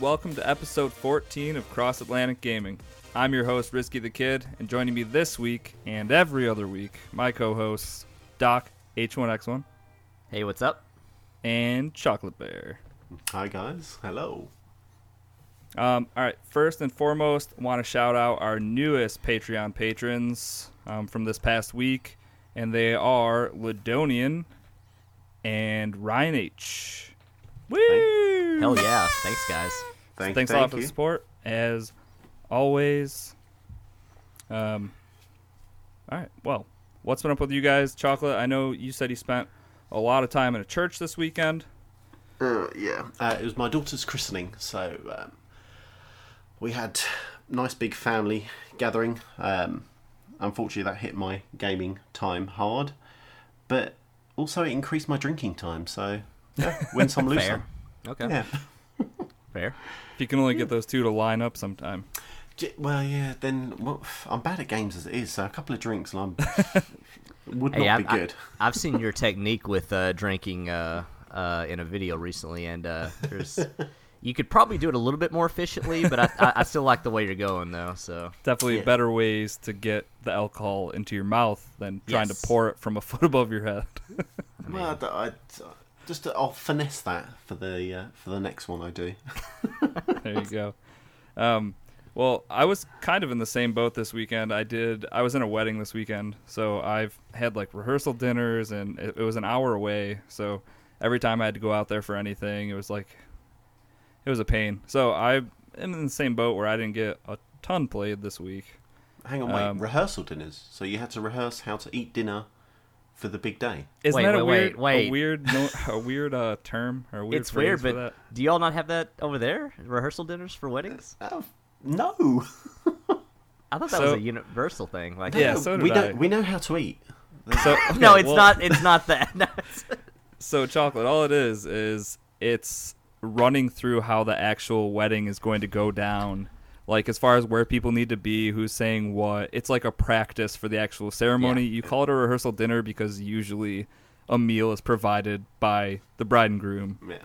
Hello, everyone, and welcome to episode 14 of Cross Atlantic Gaming. I'm your host, Risky the Kid, and joining me this week and every other week, my co hosts, Doc H1X1 Hey, what's up? and Chocolate Bear. Hi guys, hello. Um, all right, first and foremost, want to shout out our newest Patreon patrons um, from this past week, and they are Ladonian and Ryan H. Woo! Hell yeah! Thanks, guys. Thank, Thanks a thank lot for you. the support, as always. Um, all right, well, what's been up with you guys, Chocolate? I know you said you spent a lot of time in a church this weekend. Uh, yeah, uh, it was my daughter's christening, so um, we had nice big family gathering. Um, unfortunately, that hit my gaming time hard, but also it increased my drinking time. So yeah, win some, lose Fair. some. Okay. Yeah. Fair. If you can only get those two to line up sometime. Well, yeah. Then well, I'm bad at games as it is, so a couple of drinks and I'm would not Hey, be I, good. I, have seen your technique with uh, drinking uh, uh, in a video recently, and uh, there's you could probably do it a little bit more efficiently, but I, I, I still like the way you're going though. So Definitely Yeah. better ways to get the alcohol into your mouth than trying Yes. to pour it from a foot above your head. well, I, I, just I'll finesse that for the uh, for the next one I do. there you go. Um, well, I was kind of in the same boat this weekend. I did. I was in a wedding this weekend, so I've had like rehearsal dinners, and it, it was an hour away. So every time I had to go out there for anything, it was like it was a pain. So I'm in the same boat where I didn't get a ton played this week. Hang on, wait. Um, rehearsal dinners. So you had to rehearse how to eat dinner for the big day. Isn't Wait, that a weird, wait, a weird, no, a weird uh, term or a weird it's phrase weird, but that? do y'all not have that over there? Rehearsal dinners for weddings? Oh, no. I thought that So- was a universal thing. Like, Yeah, No, so did we I. don't. We know how to eat. So no, it's well- not. It's not that. No, it's- So chocolate, all it is is it's running through how the actual wedding is going to go down. Like as far as where people need to be, who's saying what. It's like a practice for the actual ceremony. Yeah. You call it a rehearsal dinner because usually a meal is provided by the bride and groom Yeah.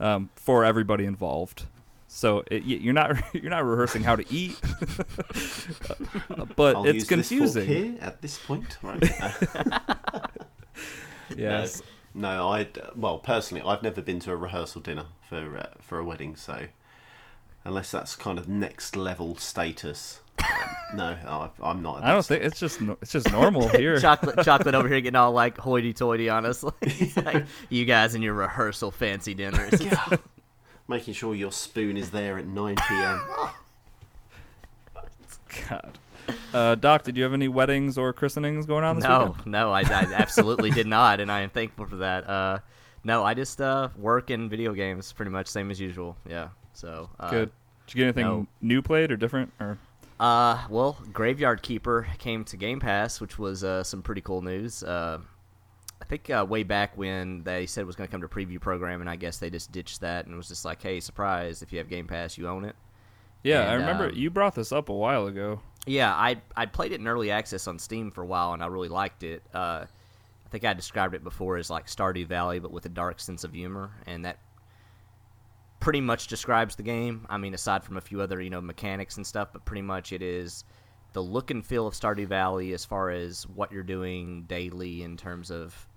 um, for everybody involved. So it, you're not you're not rehearsing how to eat, but I'll it's confusing. Here at this point. Right. Yes. no, I. Well, personally, I've never been to a rehearsal dinner for uh, for a wedding. So unless that's kind of next level status, um, no, I, I'm not. I don't think it's just it's just normal here. chocolate, chocolate over here getting all like hoity-toity on us. Like, like, you guys and your rehearsal fancy dinners. Yeah. Making sure your spoon is there at 9 p.m. God. Uh, Doc, did you have any weddings or christenings going on this No, weekend? no, I, I absolutely did not, and I am thankful for that. Uh, no, I just uh, work and video games, pretty much same as usual. Yeah. So uh, Good. Did you get anything no. new played or different? Or Uh, well, Graveyard Keeper came to Game Pass, which was uh, some pretty cool news. Uh, I think uh, way back when they said it was going to come to preview program, and I guess they just ditched that and was just like, "Hey, surprise! If you have Game Pass, you own it." yeah, I remember um, you brought this up a while ago. Yeah, I I played it in early access on Steam for a while, and I really liked it. Uh, I think I described it before as like Stardew Valley, but with a dark sense of humor, and that pretty much describes the game. I mean, aside from a few other you know mechanics and stuff, but pretty much it is the look and feel of Stardew Valley as far as what you're doing daily in terms of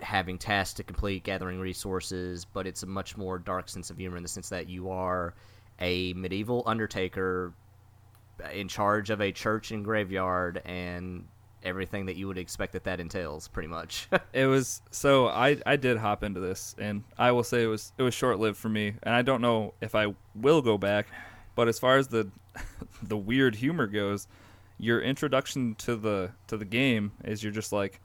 having tasks to complete, gathering resources, but it's a much more dark sense of humor in the sense that you are a medieval undertaker in charge of a church and graveyard and everything that you would expect that that entails pretty much It was so I I did hop into this, and I will say it was it was short lived for me, and I don't know if I will go back. But as far as the the weird humor goes, your introduction to the to the game is you're just like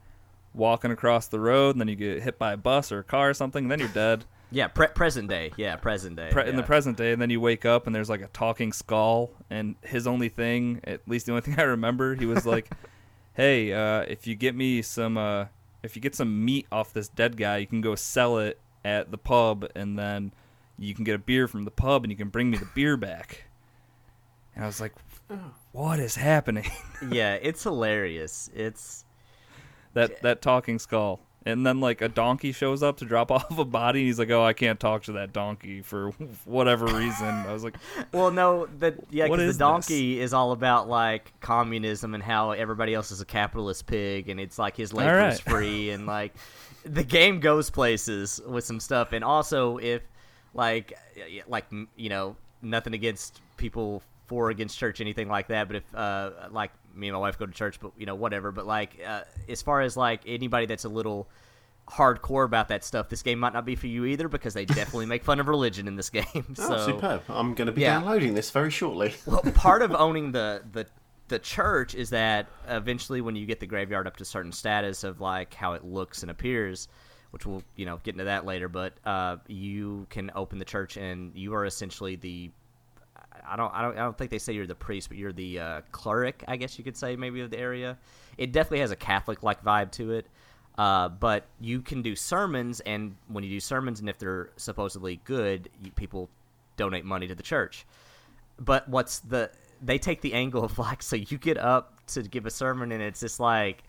walking across the road, and then you get hit by a bus or a car or something, and then you're dead. yeah pre- present day yeah present day pre- in the present day, and then you wake up and there's like a talking skull, and his only thing, at least the only thing I remember, he was like, "Hey, uh, if you get me some, uh, if you get some meat off this dead guy, you can go sell it at the pub, and then you can get a beer from the pub, and you can bring me the beer back." And I was like, "What is happening?" yeah it's hilarious it's that that talking skull and then like a donkey shows up to drop off a body and he's like oh i can't talk to that donkey for whatever reason. I was like well no the yeah because the donkey is all about like communism and how everybody else is a capitalist pig and it's like his labor right. is free and like the game goes places with some stuff. And also if like like you know nothing against people for or against church anything like that but if uh like me and my wife go to church but you know whatever but like uh, as far as like anybody that's a little hardcore about that stuff this game might not be for you either because they definitely make fun of religion in this game so Oh, superb! I'm going to be Yeah. downloading this very shortly. well, part of owning the the the church is that eventually, when you get the graveyard up to certain status of like how it looks and appears, which we'll you know get into that later, but uh, you can open the church and you are essentially the I don't, I don't, I don't think they say you're the priest, but you're the uh, cleric, I guess you could say, maybe of the area. It definitely has a Catholic-like vibe to it. Uh, but you can do sermons, and when you do sermons, and if they're supposedly good, you, people donate money to the church. But what's the? They take the angle of like, so you get up to give a sermon, and it's just like,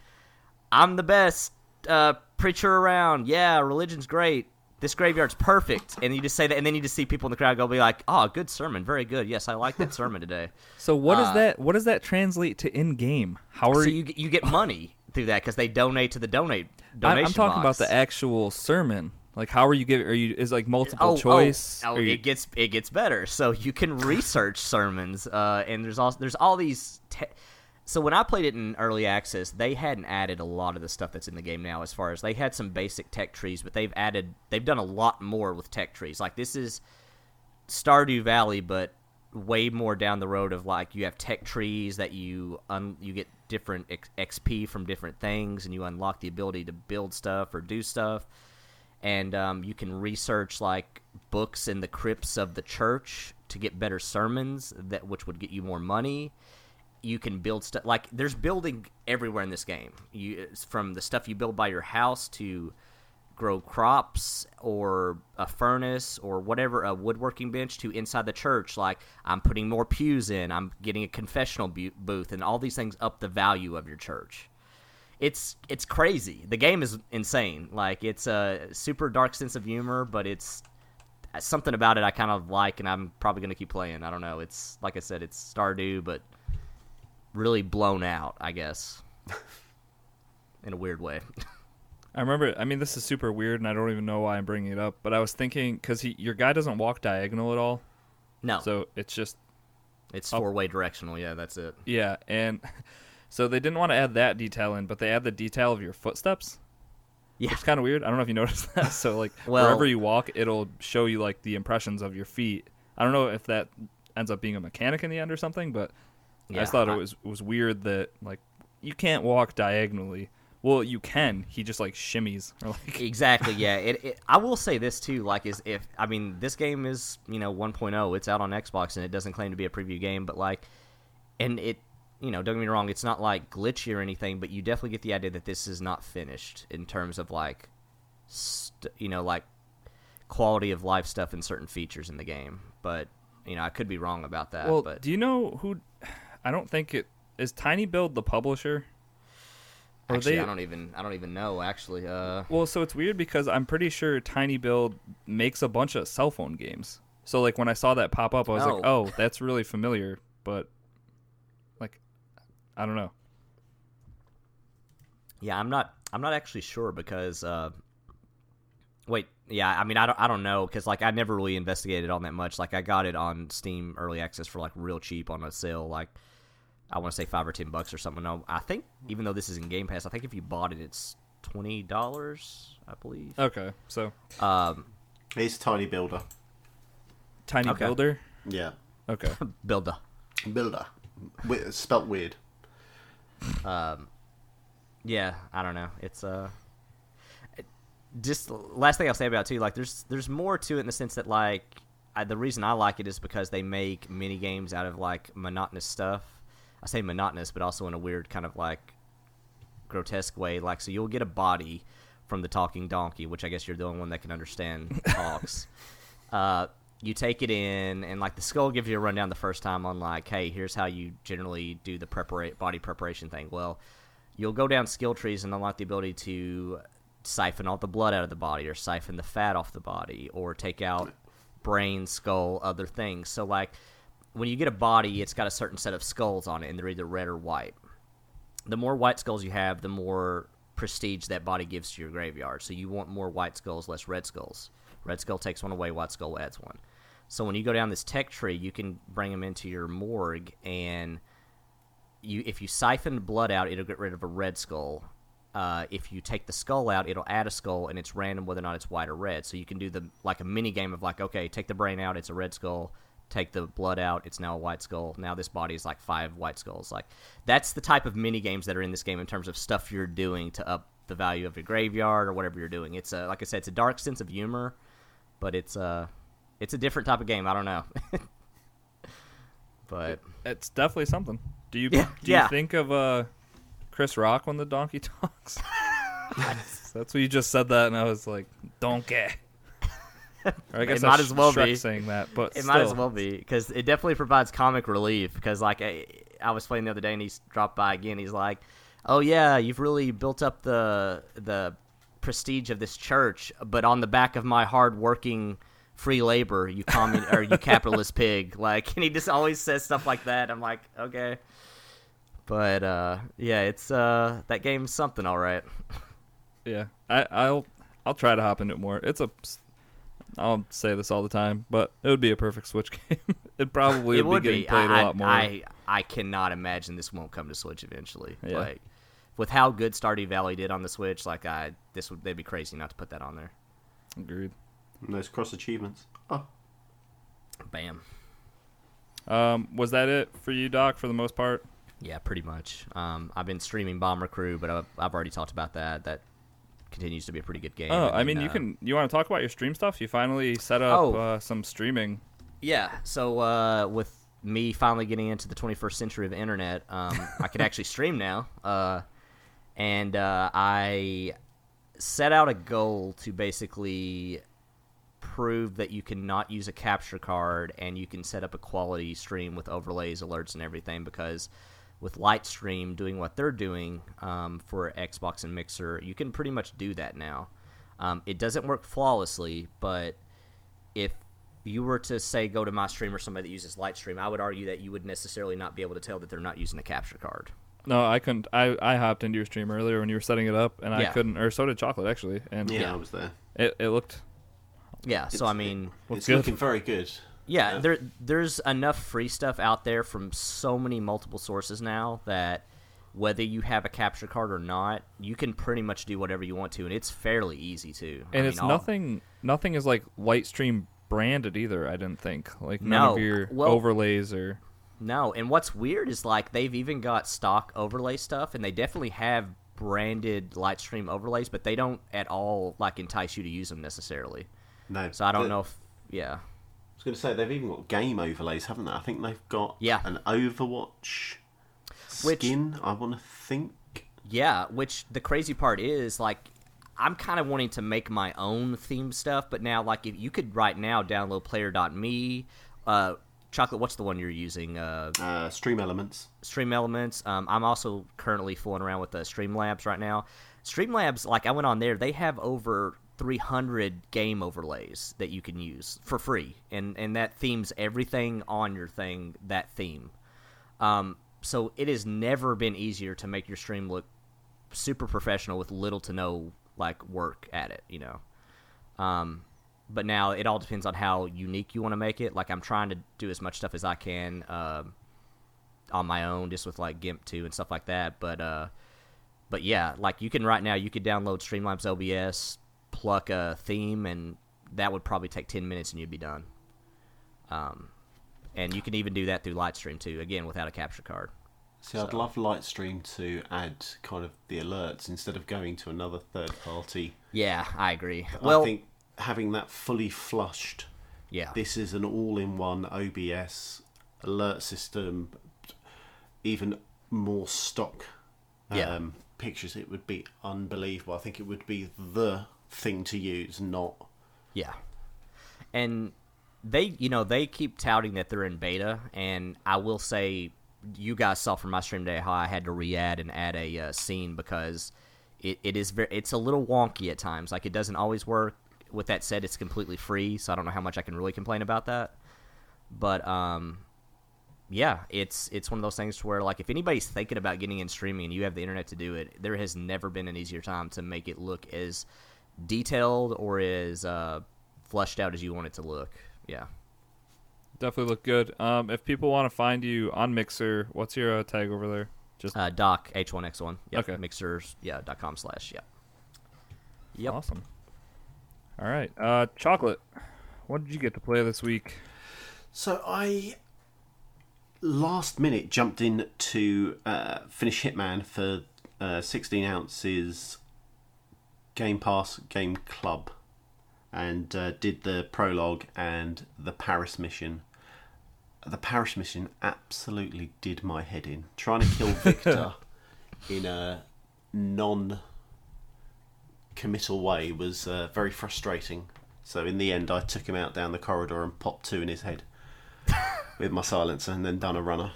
I'm the best uh, preacher around. Yeah, religion's great. This graveyard's perfect, and you just say that, and then you just see people in the crowd go, "Be like, oh, good sermon, very good. Yes, I like that sermon today." so what does Uh, that what does that translate to in game how are so you you get- money through that because they donate to the donate donation. I'm talking about the actual sermon like how are you giving are you is like multiple oh, choice Oh, oh you- it gets it gets better. So you can research sermons, uh, and there's all there's all these. Te- so when I played it in early access, they hadn't added a lot of the stuff that's in the game now. As far as they had some basic tech trees, but they've added they've done a lot more with tech trees. Like this is Stardew Valley, but way more down the road of like you have tech trees that you un- you get different X- XP from different things, and you unlock the ability to build stuff or do stuff and um, you can research like books in the crypts of the church to get better sermons that which would get you more money you can build stuff like there's building everywhere in this game you from the stuff you build by your house to grow crops or a furnace or whatever a woodworking bench to inside the church like i'm putting more pews in i'm getting a confessional bu- booth and all these things up the value of your church it's it's crazy. The game is insane. Like it's a super dark sense of humor, but it's uh, something about it I kind of like, and I'm probably gonna keep playing. I don't know. It's like I said, it's Stardew, but really blown out, I guess, in a weird way. I remember. I mean, this is super weird, and I don't even know why I'm bringing it up. But I was thinking because he, your guy doesn't walk diagonal at all, no, so it's just it's four way directional. Yeah, that's it. yeah. And so they didn't want to add that detail in, but they add the detail of your footsteps. Yeah. It's kind of weird. I don't know if you noticed that. So like Well- wherever you walk, it'll show you like the impressions of your feet. I don't know if that ends up being a mechanic in the end or something, but I just thought I- it was was weird that like you can't walk diagonally. Well, you can. He just like shimmies or like Exactly. Yeah. It, it. I will say this too. Like, is if I mean this game is you know 1.0. It's out on Xbox and it doesn't claim to be a preview game, but like, and it you know don't get me wrong. It's not like glitchy or anything, but you definitely get the idea that this is not finished in terms of like, st- you know, like quality of life stuff and certain features in the game. But you know, I could be wrong about that. Well, but do you know who? I don't think it is. Tiny Build the publisher. Or actually, they- I don't even I don't even know actually. Uh, Well, so it's weird because I'm pretty sure Tiny Build makes a bunch of cell phone games. So like when I saw that pop up, I was like, Oh. "Oh, that's really familiar," but like I don't know. Yeah, I'm not. I'm not actually sure because. Uh, wait, yeah. I mean, I don't. I don't know because like I never really investigated on that much. Like I got it on Steam Early Access for like real cheap on a sale. Like I want to say five or ten bucks or something. No, I think even though this is in Game Pass, I think if you bought it, it's twenty dollars. I believe. Okay, so Um, It's Tiny Builder. Tiny Okay. Builder. Yeah, Okay, Builder. Builder. We- spelt weird. Um, Yeah, I don't know. It's uh just last thing I'll say about it too. Like, there's there's more to it in the sense that like I, the reason I like it is because they make mini games out of like monotonous stuff. I say monotonous, but also in a weird kind of like grotesque way. Like, so you'll get a body from the talking donkey, which I guess you're the only one that can understand talks. uh, you take it in, and like the skull gives you a rundown the first time on like, hey, here's how you generally do the prepara- body preparation thing. Well, you'll go down skill trees and unlock the ability to siphon all the blood out of the body, or siphon the fat off the body, or take out brain, skull, other things. So like when you get a body, it's got a certain set of skulls on it, and they're either red or white. The more white skulls you have, the more prestige that body gives to your graveyard. So you want more white skulls, less red skulls. Red skull takes one away, white skull adds one. So when you go down this tech tree, you can bring them into your morgue, and you if you siphon the blood out, it'll get rid of a red skull. Uh, if you take the skull out, it'll add a skull, and it's random whether or not it's white or red. So you can do the like a mini game of like, okay, take the brain out, it's a red skull. Take the blood out, it's now a white skull. Now this body is like five white skulls. Like that's the type of mini games that are in this game in terms of stuff you're doing to up the value of your graveyard or whatever you're doing. It's a like I said, it's a dark sense of humor, but it's a it's a different type of game. I don't know, but it's definitely something. Do you Yeah, do yeah. you think of uh, Chris Rock when the donkey talks? That's what you just said that, and I was like, donkey. I guess It might as well be. saying that, but It might as well be because it definitely provides comic relief. Because like I, I was playing the other day and he's dropped by again. He's like, "Oh yeah, you've really built up the the prestige of this church, but on the back of my hard-working free labor, you commun or you capitalist pig." Like, and he just always says stuff like that. I'm like, okay, but uh, yeah, it's uh, that game's something, all right. Yeah, I, I'll I'll try to hop into it more. It's a I'll say this all the time, but it would be a perfect Switch game. it probably it would, would be getting be. played I, a lot more. I, I cannot imagine this won't come to Switch eventually. Yeah. Like with how good Stardew Valley did on the Switch, like I this would they'd be crazy not to put that on there. Agreed. And those cross achievements. Oh, Bam. Um, was that it for you, Doc, for the most part? Yeah, pretty much. Um, I've been streaming Bomber Crew, but I've, I've already talked about that. That continues to be a pretty good game. Oh, I mean, then, you uh, can. You want to talk about your stream stuff? You finally set up Oh. uh, some streaming. Yeah. So uh, with me finally getting into the 21st century of the internet, um, I can actually stream now. Uh, and uh, I set out a goal to basically prove that you cannot use a capture card and you can set up a quality stream with overlays, alerts, and everything because with Lightstream doing what they're doing um, for Xbox and Mixer, you can pretty much do that now. Um, it doesn't work flawlessly, but if you were to say go to my stream or somebody that uses Lightstream, I would argue that you would necessarily not be able to tell that they're not using a capture card. No, I couldn't. I, I hopped into your stream earlier when you were setting it up, and I couldn't. Or so did Chocolate actually, and yeah, Yeah. I was there. it, it looked. Yeah, so I mean, Looks it's good. looking very good. Yeah, Yeah. there there's enough free stuff out there from so many multiple sources now that whether you have a capture card or not, you can pretty much do whatever you want to, and it's fairly easy to. I And mean, it's all- nothing. Nothing is like Lightstream branded either. I didn't think like none No, of your well- overlays or. No, and what's weird is like they've even got stock overlay stuff, and they definitely have branded Lightstream overlays, but they don't at all like entice you to use them necessarily. No, So I don't the- know if yeah. Going to say they've even got game overlays, haven't they? I think they've got Yeah. an Overwatch Which- skin. I want to think. Yeah, which the crazy part is like I'm kind of wanting to make my own theme stuff, but now like if you could right now download player.me, uh Chocolate, what's the one you're using? Uh Uh, Stream Elements. Stream Elements. Um, I'm also currently fooling around with the Streamlabs right now. Streamlabs, like I went on there, they have over 300 game overlays that you can use for free, and and that themes everything on your thing that theme. Um, so it has never been easier to make your stream look super professional with little to no like work at it, you know. Um, but now it all depends on how unique you want to make it. Like I'm trying to do as much stuff as I can. Um, on my own just with like GIMP 2 and stuff like that. But uh but yeah, like you can right now you could download Streamlabs OBS, pluck a theme and that would probably take 10 minutes and you'd be done. Um and you can even do that through Lightstream too, again without a capture card. See, I'd So- love Lightstream to add kind of the alerts instead of going to another third party. Yeah, I agree. Well, I think having that fully flushed, yeah. this is an all-in-one OBS alert system, even more stock Yeah. um, pictures. It would be unbelievable. I think it would be the thing to use, not Yeah. And they, you know, they keep touting that they're in beta, and I will say, you guys saw from my stream today how I had to re-add and add a uh, scene because it, it is very it's a little wonky at times. Like it doesn't always work. With that said, it's completely free, so I don't know how much I can really complain about that. But um, yeah, it's it's one of those things where like if anybody's thinking about getting in streaming and you have the internet to do it, there has never been an easier time to make it look as detailed or as uh, fleshed out as you want it to look. Yeah. Definitely look good. Um, if people want to find you on Mixer, what's your uh, tag over there? Just uh, doc h1x1. Yep. Okay. Mixers. Yeah. dot com slash. Yeah. Yep. Awesome. All right. Uh, chocolate. What did you get to play this week? So I last minute jumped in to uh, finish Hitman for uh, 16 ounces Game Pass Game Club and uh, did the prologue and the Paris mission. The Paris mission absolutely did my head in. Trying to kill Viktor in a non committal way was uh, very frustrating. So in the end, I took him out down the corridor and popped two in his head with my silencer, and then done a runner.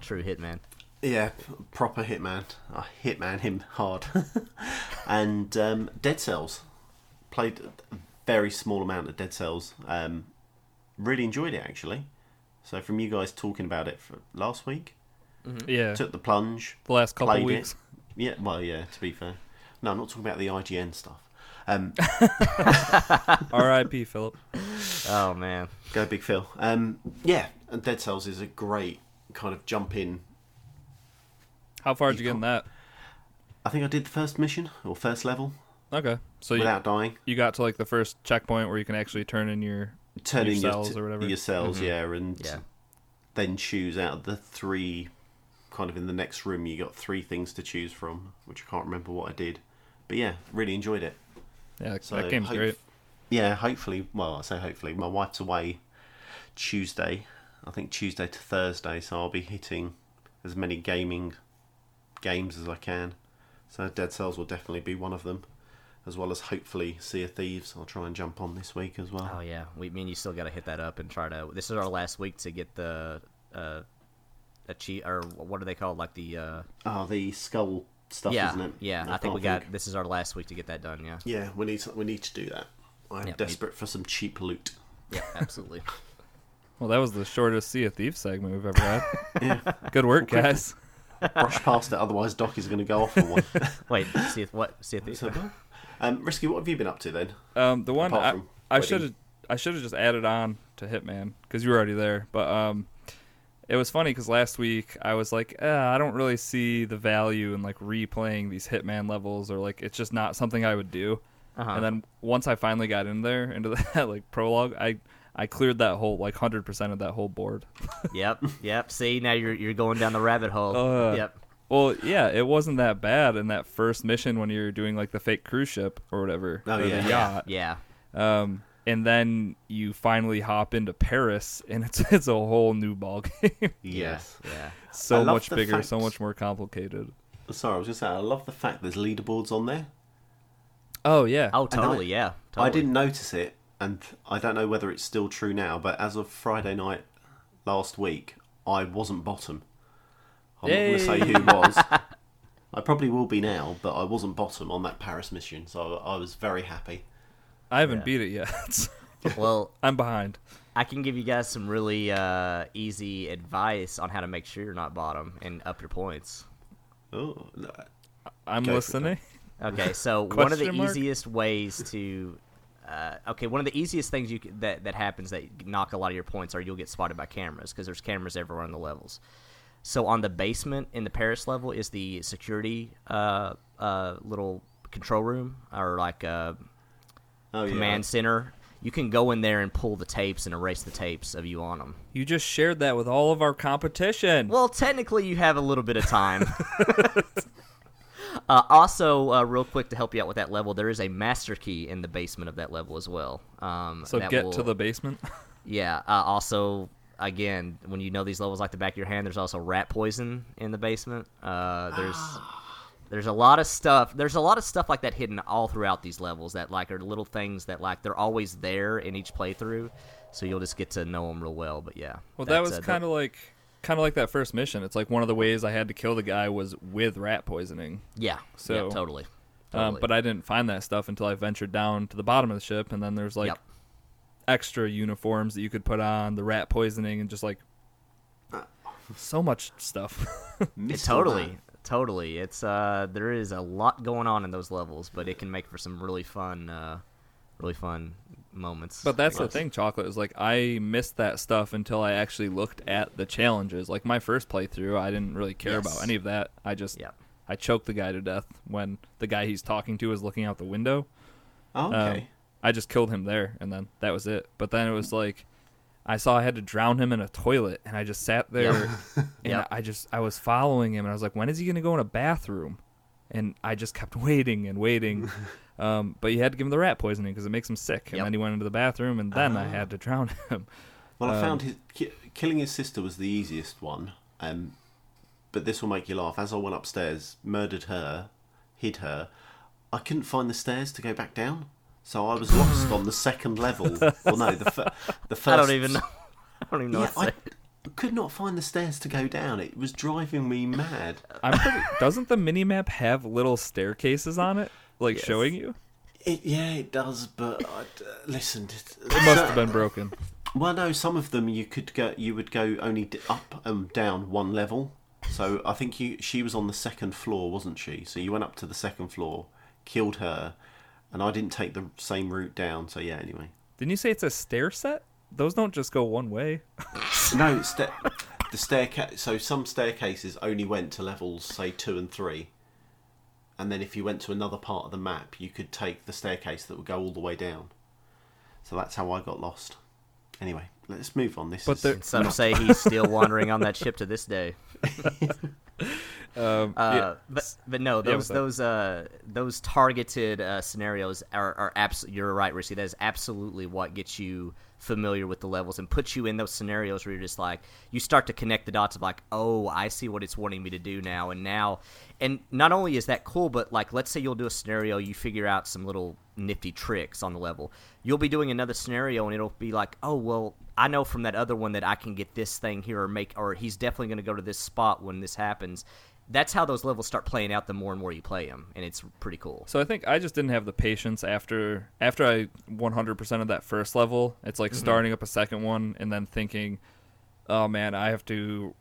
True hitman. Yeah, proper hitman. I hitman him hard. and um, Dead Cells played a very small amount of Dead Cells. Um, really enjoyed it actually. So from you guys talking about it for last week, mm-hmm. yeah, took the plunge. The last couple of weeks. It. Yeah, well, yeah. To be fair, no, I'm not talking about the IGN stuff. Um, R.I.P. Philip. Oh man, go Big Phil. Um, yeah, and Dead Cells is a great kind of jump in. How far did you, you get in that? I think I did the first mission or first level. Okay, so without you, dying, you got to like the first checkpoint where you can actually turn in your turn your in cells your, or whatever your cells, mm-hmm. yeah, and yeah. then choose out of the three. Kind of in the next room, you got three things to choose from, which I can't remember what I did, but yeah, really enjoyed it. Yeah, so that game's hope, great. Yeah, hopefully. Well, I say hopefully. My wife's away Tuesday. I think Tuesday to Thursday, so I'll be hitting as many gaming games as I can. So Dead Cells will definitely be one of them, as well as hopefully Sea of Thieves. I'll try and jump on this week as well. Oh yeah, we mean you still got to hit that up and try to. This is our last week to get the uh, achieve or what are they called? Like the uh, oh the skull stuff, yeah, isn't it? Yeah, I, I think we got. This is our last week to get that done. Yeah. Yeah, we need to, we need to do that. I'm yep, desperate for some cheap loot. Yeah, absolutely. well, that was the shortest Sea of Thieves segment we've ever had. yeah. Good work, guys. Brush past it, otherwise Doc is going to go off on one. Wait, see if what? See if Thieves. um, Risky, what have you been up to then? Um, the one I, I should have I should have just added on to Hitman because you were already there, but um, it was funny because last week I was like, eh, I don't really see the value in like replaying these Hitman levels, or like it's just not something I would do. Uh-huh. And then once I finally got in there into that like prologue, I I cleared that whole like hundred percent of that whole board. yep, yep. See, now you're you're going down the rabbit hole. Uh, yep. Well, yeah, it wasn't that bad in that first mission when you're doing like the fake cruise ship or whatever. Oh or yeah, yacht. yeah. Um, and then you finally hop into Paris, and it's it's a whole new ball game. yes, yeah, so much bigger, fact... so much more complicated. Sorry, I was just saying, I love the fact there's leaderboards on there. Oh yeah. Oh totally, I, yeah. Totally. I didn't notice it, and I don't know whether it's still true now. But as of Friday night last week, I wasn't bottom. I'm Yay. not going to say who was. I probably will be now, but I wasn't bottom on that Paris mission, so I was very happy. I haven't yeah. beat it yet. well, I'm behind. I can give you guys some really uh, easy advice on how to make sure you're not bottom and up your points. Oh, no. I'm listening. Okay, so one of the mark? easiest ways to uh, okay, one of the easiest things you that that happens that knock a lot of your points are you'll get spotted by cameras because there's cameras everywhere on the levels. So on the basement in the Paris level is the security uh, uh, little control room or like uh, oh, command yeah. center. You can go in there and pull the tapes and erase the tapes of you on them. You just shared that with all of our competition. Well, technically, you have a little bit of time. uh, also, uh, real quick to help you out with that level, there is a master key in the basement of that level as well. Um, so get will, to the basement. yeah. Uh, also, again, when you know these levels like the back of your hand, there's also rat poison in the basement. Uh, there's there's a lot of stuff there's a lot of stuff like that hidden all throughout these levels that like are little things that like they're always there in each playthrough so you'll just get to know them real well but yeah well that was uh, kind of like kind of like that first mission it's like one of the ways i had to kill the guy was with rat poisoning yeah so yeah, totally Totally. but I didn't find that stuff until I ventured down to the bottom of the ship, and then there's like Yep. extra uniforms that you could put on, the rat poisoning, and just like so much stuff. It totally, totally. It's uh, there is a lot going on in those levels, but it can make for some really fun, uh, really fun moments. But that's the thing, chocolate is like I missed that stuff until I actually looked at the challenges. Like my first playthrough, I didn't really care Yes. about any of that. I just Yep. I choked the guy to death when the guy he's talking to is looking out the window. Oh, Um, okay. I just killed him there, and then that was it. But then it was like I saw I had to drown him in a toilet, and I just sat there, and Yep. I just I was following him, and I was like, when is he gonna go in a bathroom? And I just kept waiting and waiting. um, but you had to give him the rat poisoning because it makes him sick. And Yep. then he went into the bathroom, and then I Ah. had to drown him. Well, I um, found his ki- killing his sister was the easiest one. Um, but this will make you laugh. As I went upstairs, murdered her, hid her. I couldn't find the stairs to go back down, so I was lost on the second level. Well, no, the fir- the first. I don't even know. I don't even know Yeah, what to I could not find the stairs to go down. It was driving me mad. I'm pretty. doesn't the mini map have little staircases on it, like Yes. showing you? It, yeah, it does, but I, uh, listen. It, It must have been broken. Well, no, some of them you could go. You would go only d- up and down one level. So I think you. She was on the second floor, wasn't she? So you went up to the second floor, killed her, and I didn't take the same route down. So yeah. Anyway, Didn't you say it's a stair set? Those don't just go one way. no, sta- the staircase. So some staircases only went to levels, say two and three, and then if you went to another part of the map, you could take the staircase that would go all the way down. So that's how I got lost. Anyway, let's move on. This But is there- And some say he's still wandering on that ship to this day. Um, Uh, yeah. but but no, those what's that? those uh those targeted uh, scenarios are are absolutely. You're right, Risky. That is absolutely what gets you familiar with the levels and puts you in those scenarios where you're just like you start to connect the dots of like, oh, I see what it's wanting me to do now, and now, and not only is that cool, but like let's say you'll do a scenario, you figure out some little nifty tricks on the level. You'll be doing another scenario, and it'll be like, oh well, I know from that other one that I can get this thing here or make, or he's definitely going to go to this spot when this happens. That's how those levels start playing out the more and more you play them, and it's pretty cool. So I think I just didn't have the patience after after I 100% of that first level. It's Mm-hmm. like starting up a second one and then thinking, "Oh man, I have to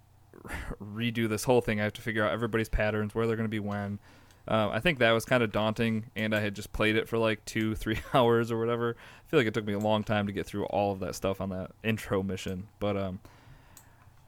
redo this whole thing. I have to figure out everybody's patterns, where they're going to be when." Uh, I think that was kind of daunting, and I had just played it for like two, three hours or whatever. I feel like it took me a long time to get through all of that stuff on that intro mission. But um,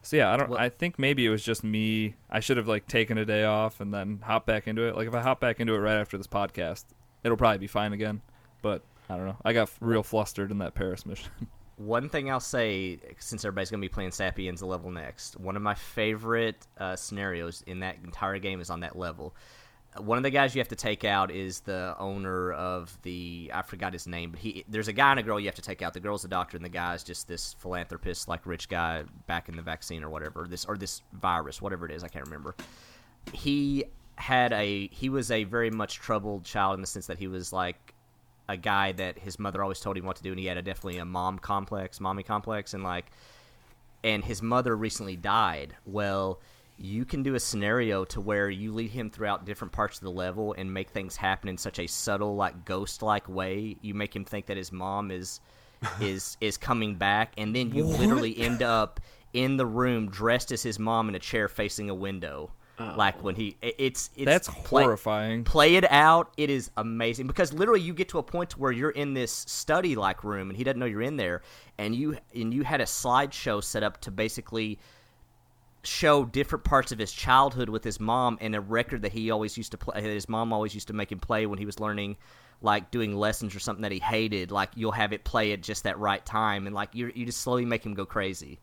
so yeah, I don't. Well- I think maybe it was just me. I should have like taken a day off and then hop back into it. Like if I hop back into it right after this podcast, it'll probably be fine again. But I don't know. I got real flustered in that Paris mission. One thing I'll say, since everybody's going to be playing Sapienza level next, one of my favorite uh, scenarios in that entire game is on that level. One of the guys you have to take out is the owner of the I forgot his name, but he there's a guy and a girl you have to take out. The girl's a doctor, and the guy's just this philanthropist, like rich guy back in the vaccine or whatever, this or this virus, whatever it is, I can't remember. He had a he was a very much troubled child in the sense that he was like a guy that his mother always told him what to do, and he had a definitely a mom complex, mommy complex, and like, and his mother recently died. Well, you can do a scenario to where you lead him throughout different parts of the level and make things happen in such a subtle, like ghost-like way. You make him think that his mom is is is coming back, and then you literally end up in the room dressed as his mom in a chair facing a window. Like when he, it's it's That's play- horrifying. play it out it is amazing because literally you get to a point where you're in this study like room and he doesn't know you're in there and you and you had a slideshow set up to basically show different parts of his childhood with his mom and a record that he always used to play that his mom always used to make him play when he was learning like doing lessons or something that he hated like you'll have it play at just that right time and like you you just slowly make him go crazy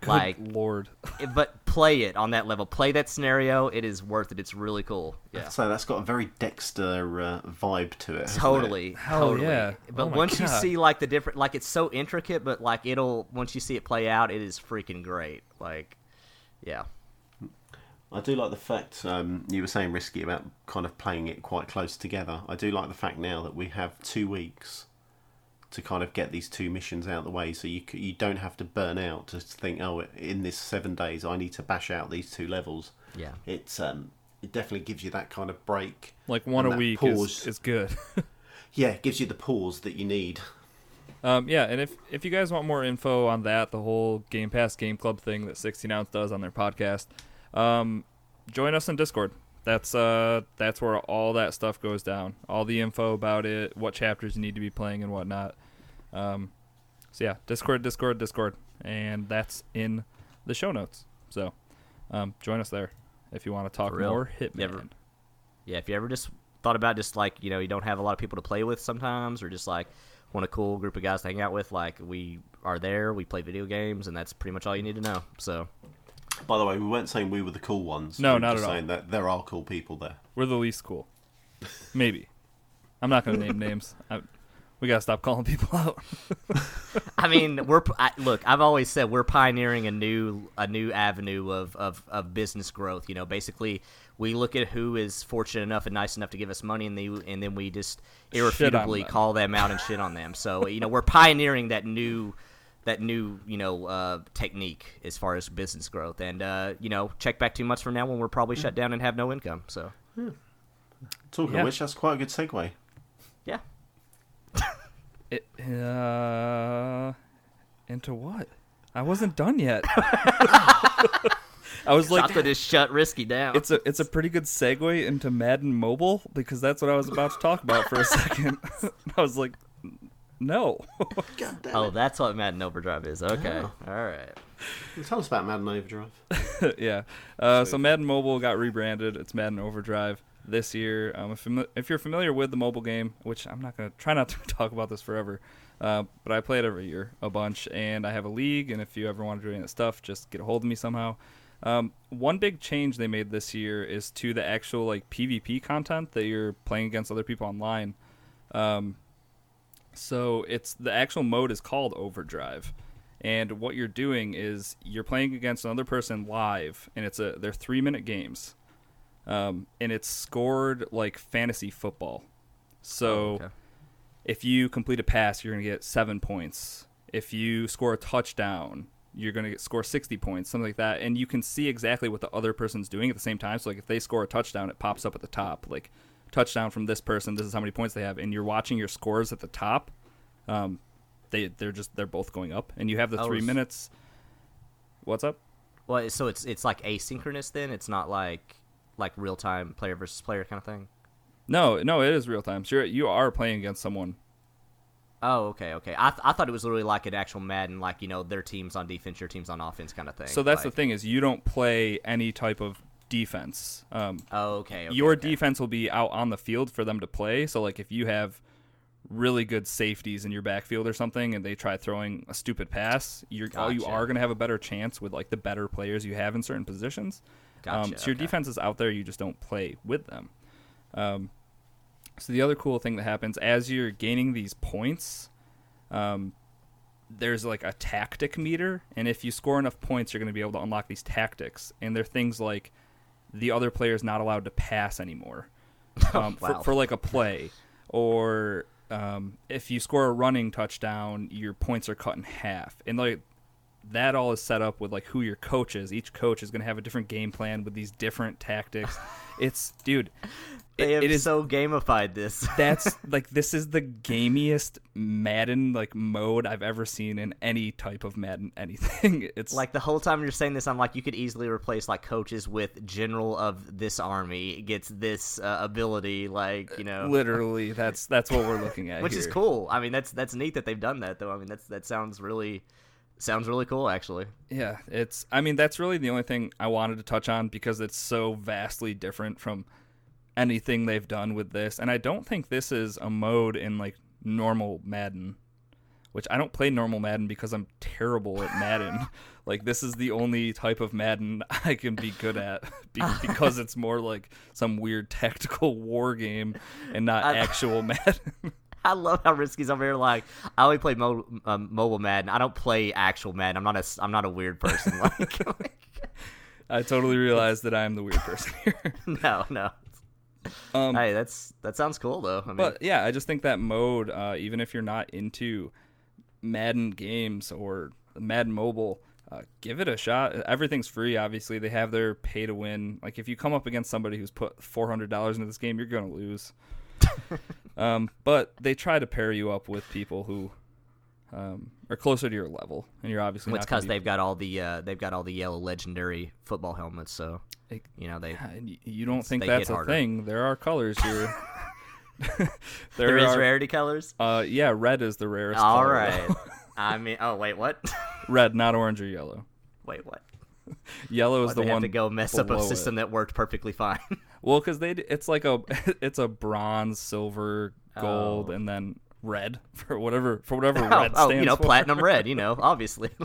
like lord. but play it on that level play that scenario it is worth it it's really cool yeah So that's got a very Dexter uh, vibe to it. hasn't it? Totally, Hell totally. yeah. But Oh my once you see like the different, like it's so intricate, but like it'll once you see it play out, it is freaking great. Like, yeah, I do like the fact um, you were saying risky about kind of playing it quite close together. I do like the fact now that we have two weeks to kind of get these two missions out of the way, so you you don't have to burn out to think, oh, in this seven days I need to bash out these two levels. yeah, It's um, it definitely gives you that kind of break. Like one And a week pause. is, is good. Yeah, it gives you the pause that you need. Um, yeah, and if if you guys want more info on that, the whole Game Pass Game Club thing that 16 Ounce does on their podcast, um, join us in Discord. That's uh that's where all that stuff goes down. All the info about it, what chapters you need to be playing and whatnot. Um, so yeah, Discord, Discord, Discord, and that's in the show notes. So um, join us there if you want to talk more Hitman. Ever- Yeah, if you ever just thought about just like you know you don't have a lot of people to play with sometimes, or just like want a cool group of guys to hang out with, like we are there. We play video games, and that's pretty much all you need to know. So By the way, we weren't saying we were the cool ones. No, we were not just at all. saying that there are cool people there. We're the least cool. Maybe. I'm not going to name names. I, we got to stop calling people out. I mean, we're I, look. I've always said we're pioneering a new a new avenue of, of, of business growth. You know, basically, we look at who is fortunate enough and nice enough to give us money, and they and then we just irrefutably them. call them out and shit on them. So you know, we're pioneering that new that new you know uh, technique as far as business growth. And uh, you know, check back two months from now when we're probably shut down and have no income. So Talking Yeah. of which, that's quite a good segue. yeah, It, uh, into what? I wasn't done yet. I was like, Chocolate is shut risky down. it's a it's a pretty good segue into Madden Mobile because that's what I was about to talk about for a second. I was like, no. Oh, that's what Madden Overdrive is. Okay, Oh. all right. Tell us about Madden Overdrive. yeah. Uh, so Madden Mobile got rebranded. It's Madden Overdrive this year. Um, if, if you're familiar with the mobile game, which I'm not gonna try not to talk about this forever, uh, but I play it every year a bunch, and I have a league. And if you ever want to do any of that stuff, just get a hold of me somehow. Um, one big change they made this year is to the actual like PvP content that you're playing against other people online. Um, so it's the actual mode is called Overdrive, and what you're doing is you're playing against another person live, and it's a they're three minute games, um, and it's scored like fantasy football. So Oh, okay. if you complete a pass, you're gonna get seven points. If you score a touchdown, you're gonna score sixty points, something like that. And you can see exactly what the other person's doing at the same time. So like if they score a touchdown, it pops up at the top, like touchdown from this person. This is how many points they have, and you're watching your scores at the top. Um, they they're just they're both going up, and you have the three s- minutes. What's up? Well, so it's it's like asynchronous then. It's not like like real time player versus player kind of thing. No, no, it is real time. So you're, you are playing against someone. Oh, okay, okay. I, th- I thought it was literally like an actual Madden, like you know their team's on defense, your team's on offense kind of thing. So that's the thing is you don't play any type of defense. Um, Oh, okay. okay your okay. defense will be out on the field for them to play. So like if you have really good safeties in your backfield or something and they try throwing a stupid pass, you're oh, you are going to have a better chance with like the better players you have in certain positions. um, Gotcha, so your okay. defense is out there, you just don't play with them. Um, so the other cool thing that happens as you're gaining these points, um, there's like a tactic meter, and if you score enough points, you're going to be able to unlock these tactics. And they're things like the other player is not allowed to pass anymore um, Wow. for, for like a play, or um, if you score a running touchdown, your points are cut in half, and like that all is set up with like who your coach is. Each coach is going to have a different game plan with these different tactics. it's dude, They have it is so gamified this. that's like this is the gamiest Madden like mode I've ever seen in any type of Madden anything. It's like the whole time you're saying this, I'm like, you could easily replace like coaches with general of this army gets this uh, ability, like you know, literally that's that's what we're looking at which is cool. I mean, that's that's neat that they've done that though. I mean, that's that sounds really sounds really cool actually. Yeah, it's. I mean, that's really the only thing I wanted to touch on because it's so vastly different from anything they've done with this, and I don't think this is a mode in like normal Madden, which I don't play normal Madden because I'm terrible at Madden. like this is the only type of Madden I can be good at be- because it's more like some weird tactical war game and not I- actual Madden. I love how Risky's over here. Like, I only play mo- um, mobile Madden. I don't play actual Madden. I'm not a I'm not a weird person. Like, I totally realize that I am the weird person here. no, no. Um, hey, that's that sounds cool though. I mean, But yeah, I just think that mode, uh, even if you're not into Madden games or Madden Mobile, uh, give it a shot. Everything's free. Obviously, they have their pay to win. Like if you come up against somebody who's put four hundred dollars into this game, you're gonna lose. um, but they try to pair you up with people who um, are closer to your level, and you're obviously. Well, it's because they've got all the uh, they've got all the yellow legendary football helmets, so you know they. You don't think that's a thing? There are colors here. there, there is are, rarity colors. Uh, yeah, red is the rarest. All color, right. I mean, oh wait, what? red, not orange or yellow. Wait, what? Yellow is Why'd the one to go mess up a system it. that worked perfectly fine. well, because they it's like a it's a bronze, silver, gold, Oh. and then red for whatever for whatever oh, red oh, you know, for. platinum red. You know, obviously.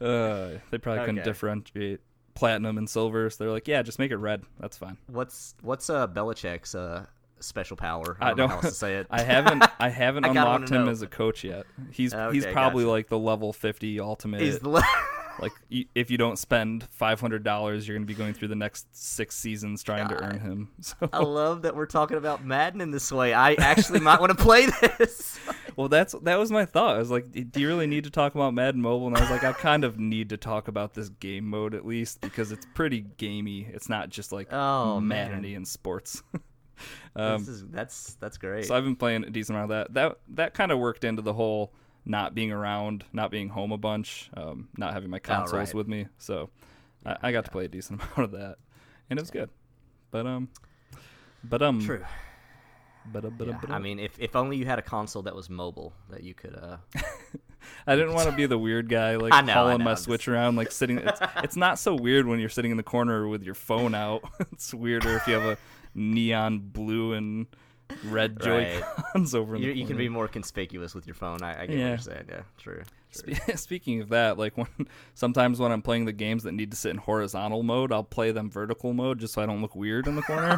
Uh, they probably couldn't differentiate platinum and silver, so they're like, yeah, just make it red. That's fine. what's what's uh Belichick's uh special power? I I don't know don't- how else to say it. I haven't I haven't I unlocked him know. as a coach yet. He's Okay, he's probably gotcha. like the level fifty ultimate. He's the like if you don't spend five hundred dollars, you're gonna be going through the next six seasons trying to earn him. So I love that we're talking about Madden in this way. I actually might want to play this. well, that's that was my thought. I was like, do you really need to talk about Madden Mobile? And I was like, I kind of need to talk about this game mode at least because it's pretty gamey. It's not just like Oh. Madden-y and sports. um, this is that's that's great. So I've been playing a decent amount of that. That that kind of worked into the whole not being around, not being home a bunch, um, not having my consoles Oh, right. with me. So I, I got to play a decent amount of that, and it was good. But um, but um, True. But, uh, but, uh, Yeah, uh, I mean, if if only you had a console that was mobile that you could. uh I didn't want to be the weird guy like know, hauling my Switch around, like sitting. It's, it's not so weird when you're sitting in the corner with your phone out. it's weirder if you have a neon blue and red Joy Cons over in You, the you can be more conspicuous with your phone. I, I get Yeah. what you're saying. Yeah, true. true. Spe- Speaking of that, like when sometimes when I'm playing the games that need to sit in horizontal mode, I'll play them vertical mode just so I don't look weird in the corner.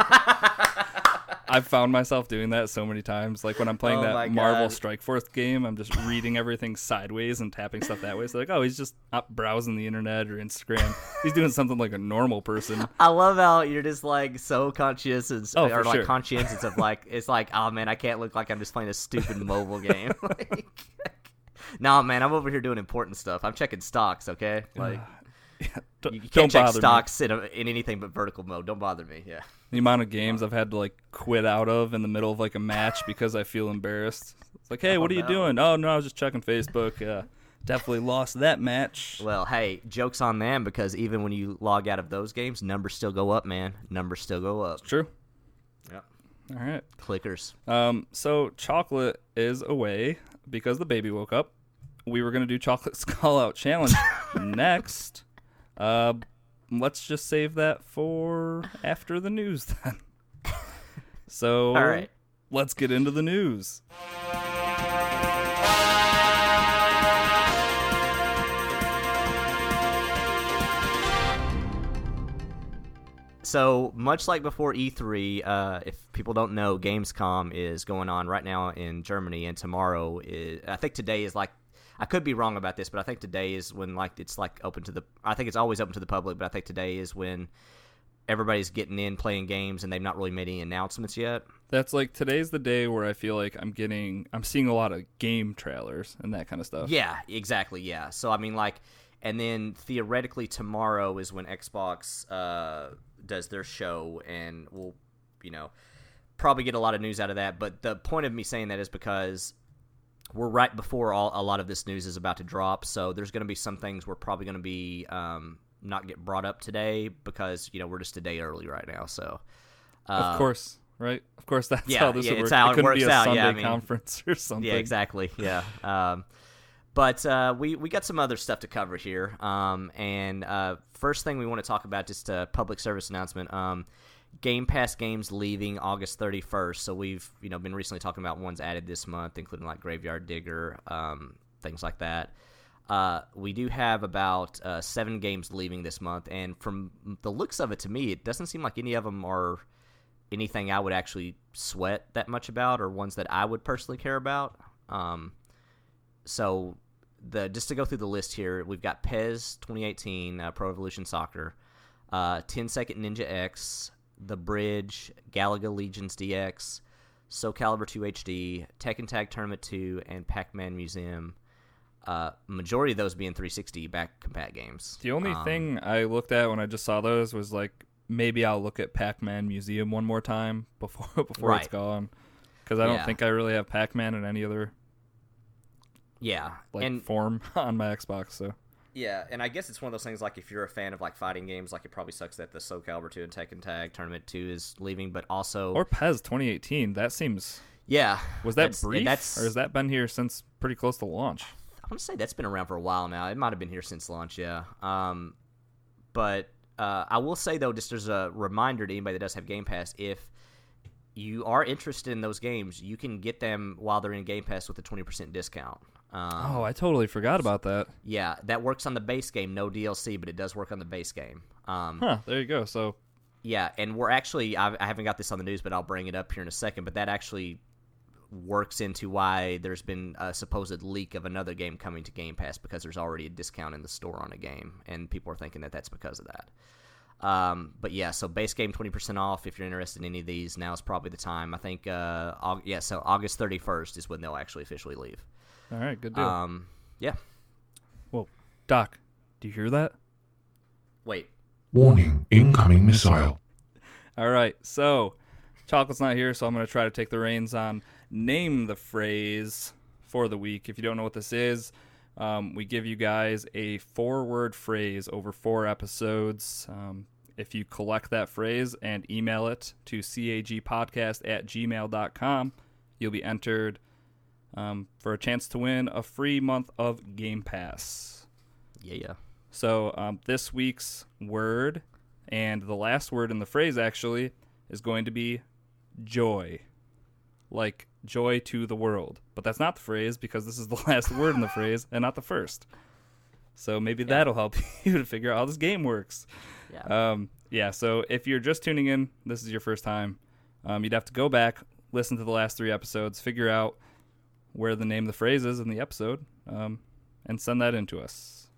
I've found myself doing that so many times. Like when I'm playing Oh that Marvel Strike Force game, I'm just reading everything sideways and tapping stuff that way. So like, oh, he's just up browsing the internet or Instagram. he's doing something like a normal person. I love how you're just like so conscious and Oh, or like sure. conscientious of like it's like oh man I can't look like I'm just playing a stupid mobile game. like, no man, I'm over here doing important stuff. I'm checking stocks. Okay, like you, can't check stocks in, a, in anything but vertical mode. Don't bother me. Yeah. The amount of games I've had to like quit out of in the middle of like a match because I feel embarrassed. It's like, hey, Oh, what are you doing? Oh no, I was just checking Facebook. Yeah, definitely lost that match. Well, hey, jokes on them because even when you log out of those games, numbers still go up, man. Numbers still go up. True. Yep. All right. Clickers. Um, so chocolate is away because the baby woke up. We were gonna do chocolate skull out challenge next. Uh, let's just save that for after the news then. So, All right. let's get into the news. So much like before E3, uh, if people don't know, Gamescom is going on right now in Germany, and tomorrow is. I think today is like. I could be wrong about this, but I think today is when like it's like open to the. I think it's always open to the public, but I think today is when everybody's getting in playing games, and they've not really made any announcements yet. That's like today's the day where I feel like I'm getting, I'm seeing a lot of game trailers and that kind of stuff. Yeah, exactly. Yeah. So I mean, like, and then theoretically tomorrow is when Xbox uh, does their show, and we'll, you know, probably get a lot of news out of that. But the point of me saying that is because we're right before all a lot of this news is about to drop. So there's going to be some things we're probably going to be um, not get brought up today because you know we're just a day early right now. So. Uh, of course, right? Of course, that's yeah, how this yeah, would it's work. how it it couldn't be works a out, Sunday yeah, I mean- conference or something. Yeah, exactly. Yeah. Um, but uh, we we got some other stuff to cover here. Um, and uh, first thing we want to talk about just a public service announcement. Um, Game Pass games leaving August 31st. So we've you know been recently talking about ones added this month, including like Graveyard Digger, um, things like that. Uh, we do have about uh, seven games leaving this month, and from the looks of it, to me, it doesn't seem like any of them are anything I would actually sweat that much about, or ones that I would personally care about. Um, so the just to go through the list here, we've got PES 2018 uh, Pro Evolution Soccer, uh, 10 Second Ninja X, The Bridge, Galaga Legions DX, Soul Calibur 2 HD, Tekken Tag Tournament 2, and Pac-Man Museum. Uh, majority of those being 360 back compat games. The only um, thing I looked at when I just saw those was like maybe I'll look at Pac-Man Museum one more time before before right. it's gone, because I don't yeah. think I really have Pac-Man in any other yeah like and, form on my Xbox. So yeah, and I guess it's one of those things like if you're a fan of like fighting games, like it probably sucks that the Soul Calibur 2 and Tekken Tag Tournament 2 is leaving, but also or PES 2018. That seems yeah. Was that brief, that's, or has that been here since pretty close to launch? I want to say that's been around for a while now. It might have been here since launch, yeah. Um, but uh, I will say though, just as a reminder to anybody that does have Game Pass, if you are interested in those games, you can get them while they're in Game Pass with a twenty percent discount. Um, oh, I totally forgot about that. Yeah, that works on the base game, no DLC, but it does work on the base game. Um, huh. There you go. So. Yeah, and we're actually I have not got this on the news, but I'll bring it up here in a second. But that actually works into why there's been a supposed leak of another game coming to Game Pass because there's already a discount in the store on a game, and people are thinking that that's because of that. Um, but yeah, so base game twenty percent off if you're interested in any of these. Now is probably the time. I think. Uh, yeah, so August thirty first is when they'll actually officially leave. All right, good deal. Um, yeah. Well, Doc, do you hear that? Wait. Warning: incoming missile. All right, so Chocolate's not here, so I'm going to try to take the reins on name the phrase for the week. If you don't know what this is, um, we give you guys a four word phrase over four episodes. Um, if you collect that phrase and email it to cagpodcast at gmail.com, you'll be entered um, for a chance to win a free month of Game Pass. Yeah, yeah. So um, this week's word and the last word in the phrase actually is going to be joy. Like joy to the world. But that's not the phrase because this is the last word in the phrase and not the first. So maybe yeah. that'll help you to figure out how this game works. Yeah. Um, yeah. So if you're just tuning in, this is your first time. Um, you'd have to go back, listen to the last three episodes, figure out where the name of the phrase is in the episode, um, and send that in to us.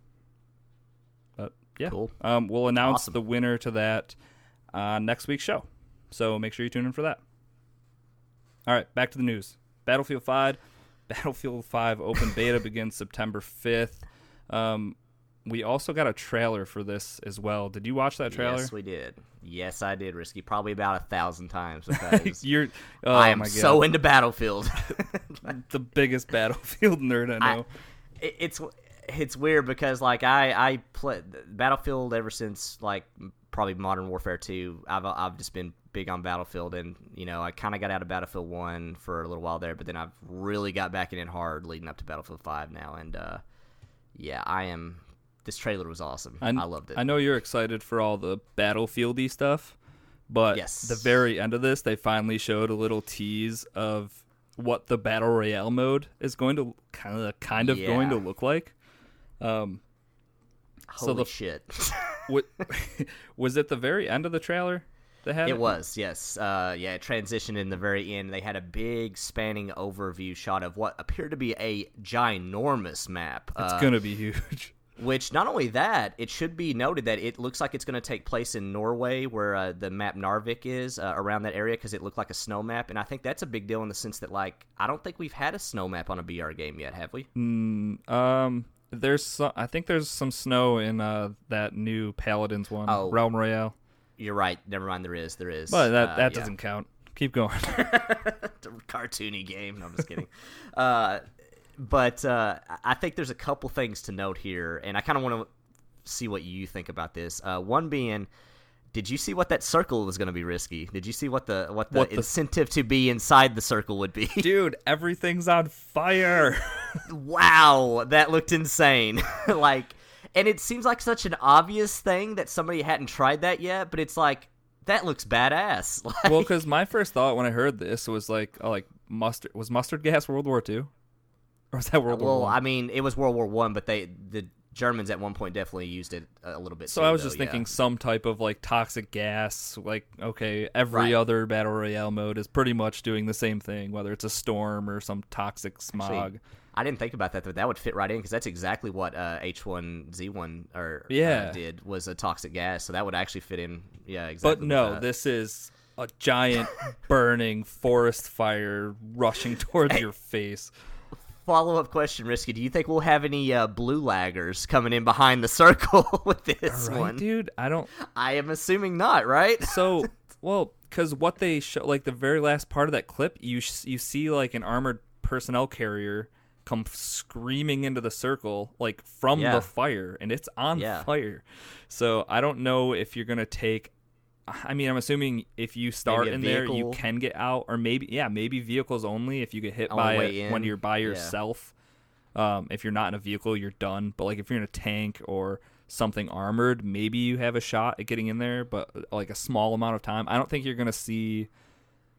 But yeah, cool. um, we'll announce awesome. the winner to that uh, next week's show. So make sure you tune in for that. All right, back to the news. Battlefield 5. Battlefield 5 open beta begins September 5th. Um, we also got a trailer for this as well. Did you watch that trailer? Yes, we did. Yes, I did, Risky. Probably about a thousand times you're. Oh, I am so into Battlefield. the biggest Battlefield nerd I know. I, it's it's weird because like I I play Battlefield ever since like probably Modern Warfare 2. I've I've just been big on Battlefield, and you know I kind of got out of Battlefield One for a little while there, but then I've really got back in it hard leading up to Battlefield Five now, and uh, yeah, I am. This trailer was awesome. I, I loved it. I know you're excited for all the Battlefieldy stuff, but yes. the very end of this, they finally showed a little tease of what the battle royale mode is going to kind of kind of yeah. going to look like. Um, Holy so the, shit! what, was it the very end of the trailer? had it, it? was yes, uh, yeah. It transitioned in the very end. They had a big spanning overview shot of what appeared to be a ginormous map. It's uh, gonna be huge. Which not only that, it should be noted that it looks like it's going to take place in Norway, where uh, the map Narvik is uh, around that area, because it looked like a snow map, and I think that's a big deal in the sense that like I don't think we've had a snow map on a BR game yet, have we? Mm, um, there's I think there's some snow in uh, that new Paladins one, oh, Realm Royale. You're right. Never mind. There is. There is. But that uh, that yeah. doesn't count. Keep going. cartoony game. No, I'm just kidding. uh, but uh, I think there's a couple things to note here, and I kind of want to see what you think about this. Uh, one being, did you see what that circle was going to be risky? Did you see what the what the what incentive the... to be inside the circle would be? Dude, everything's on fire. wow, that looked insane. like and it seems like such an obvious thing that somebody hadn't tried that yet, but it's like that looks badass. Like, well, because my first thought when I heard this was like, oh, like mustard was mustard gas World War Two, or was that World well, War? Well, I mean, it was World War One, but they the Germans at one point definitely used it a little bit. So too, I was though, just thinking yeah. some type of like toxic gas. Like okay, every right. other battle royale mode is pretty much doing the same thing, whether it's a storm or some toxic smog. Actually, I didn't think about that, but that would fit right in because that's exactly what uh, H1Z1 or uh, yeah. Uh, did was a toxic gas, so that would actually fit in. Yeah, exactly. But no, this is a giant burning forest fire rushing towards your face. Follow up question, Risky. Do you think we'll have any uh, blue laggers coming in behind the circle with this right, one? dude. I don't. I am assuming not, right? So, well, because what they show, like the very last part of that clip, you sh- you see like an armored personnel carrier come screaming into the circle like from Yeah. the fire and it's on Yeah. fire so i don't know if you're gonna take i mean i'm assuming if you start in there you can get out or maybe yeah maybe vehicles only if you get hit On by it when you're by Yeah. yourself um, if you're not in a vehicle you're done but like if you're in a tank or something armored maybe you have a shot at getting in there but like a small amount of time i don't think you're gonna see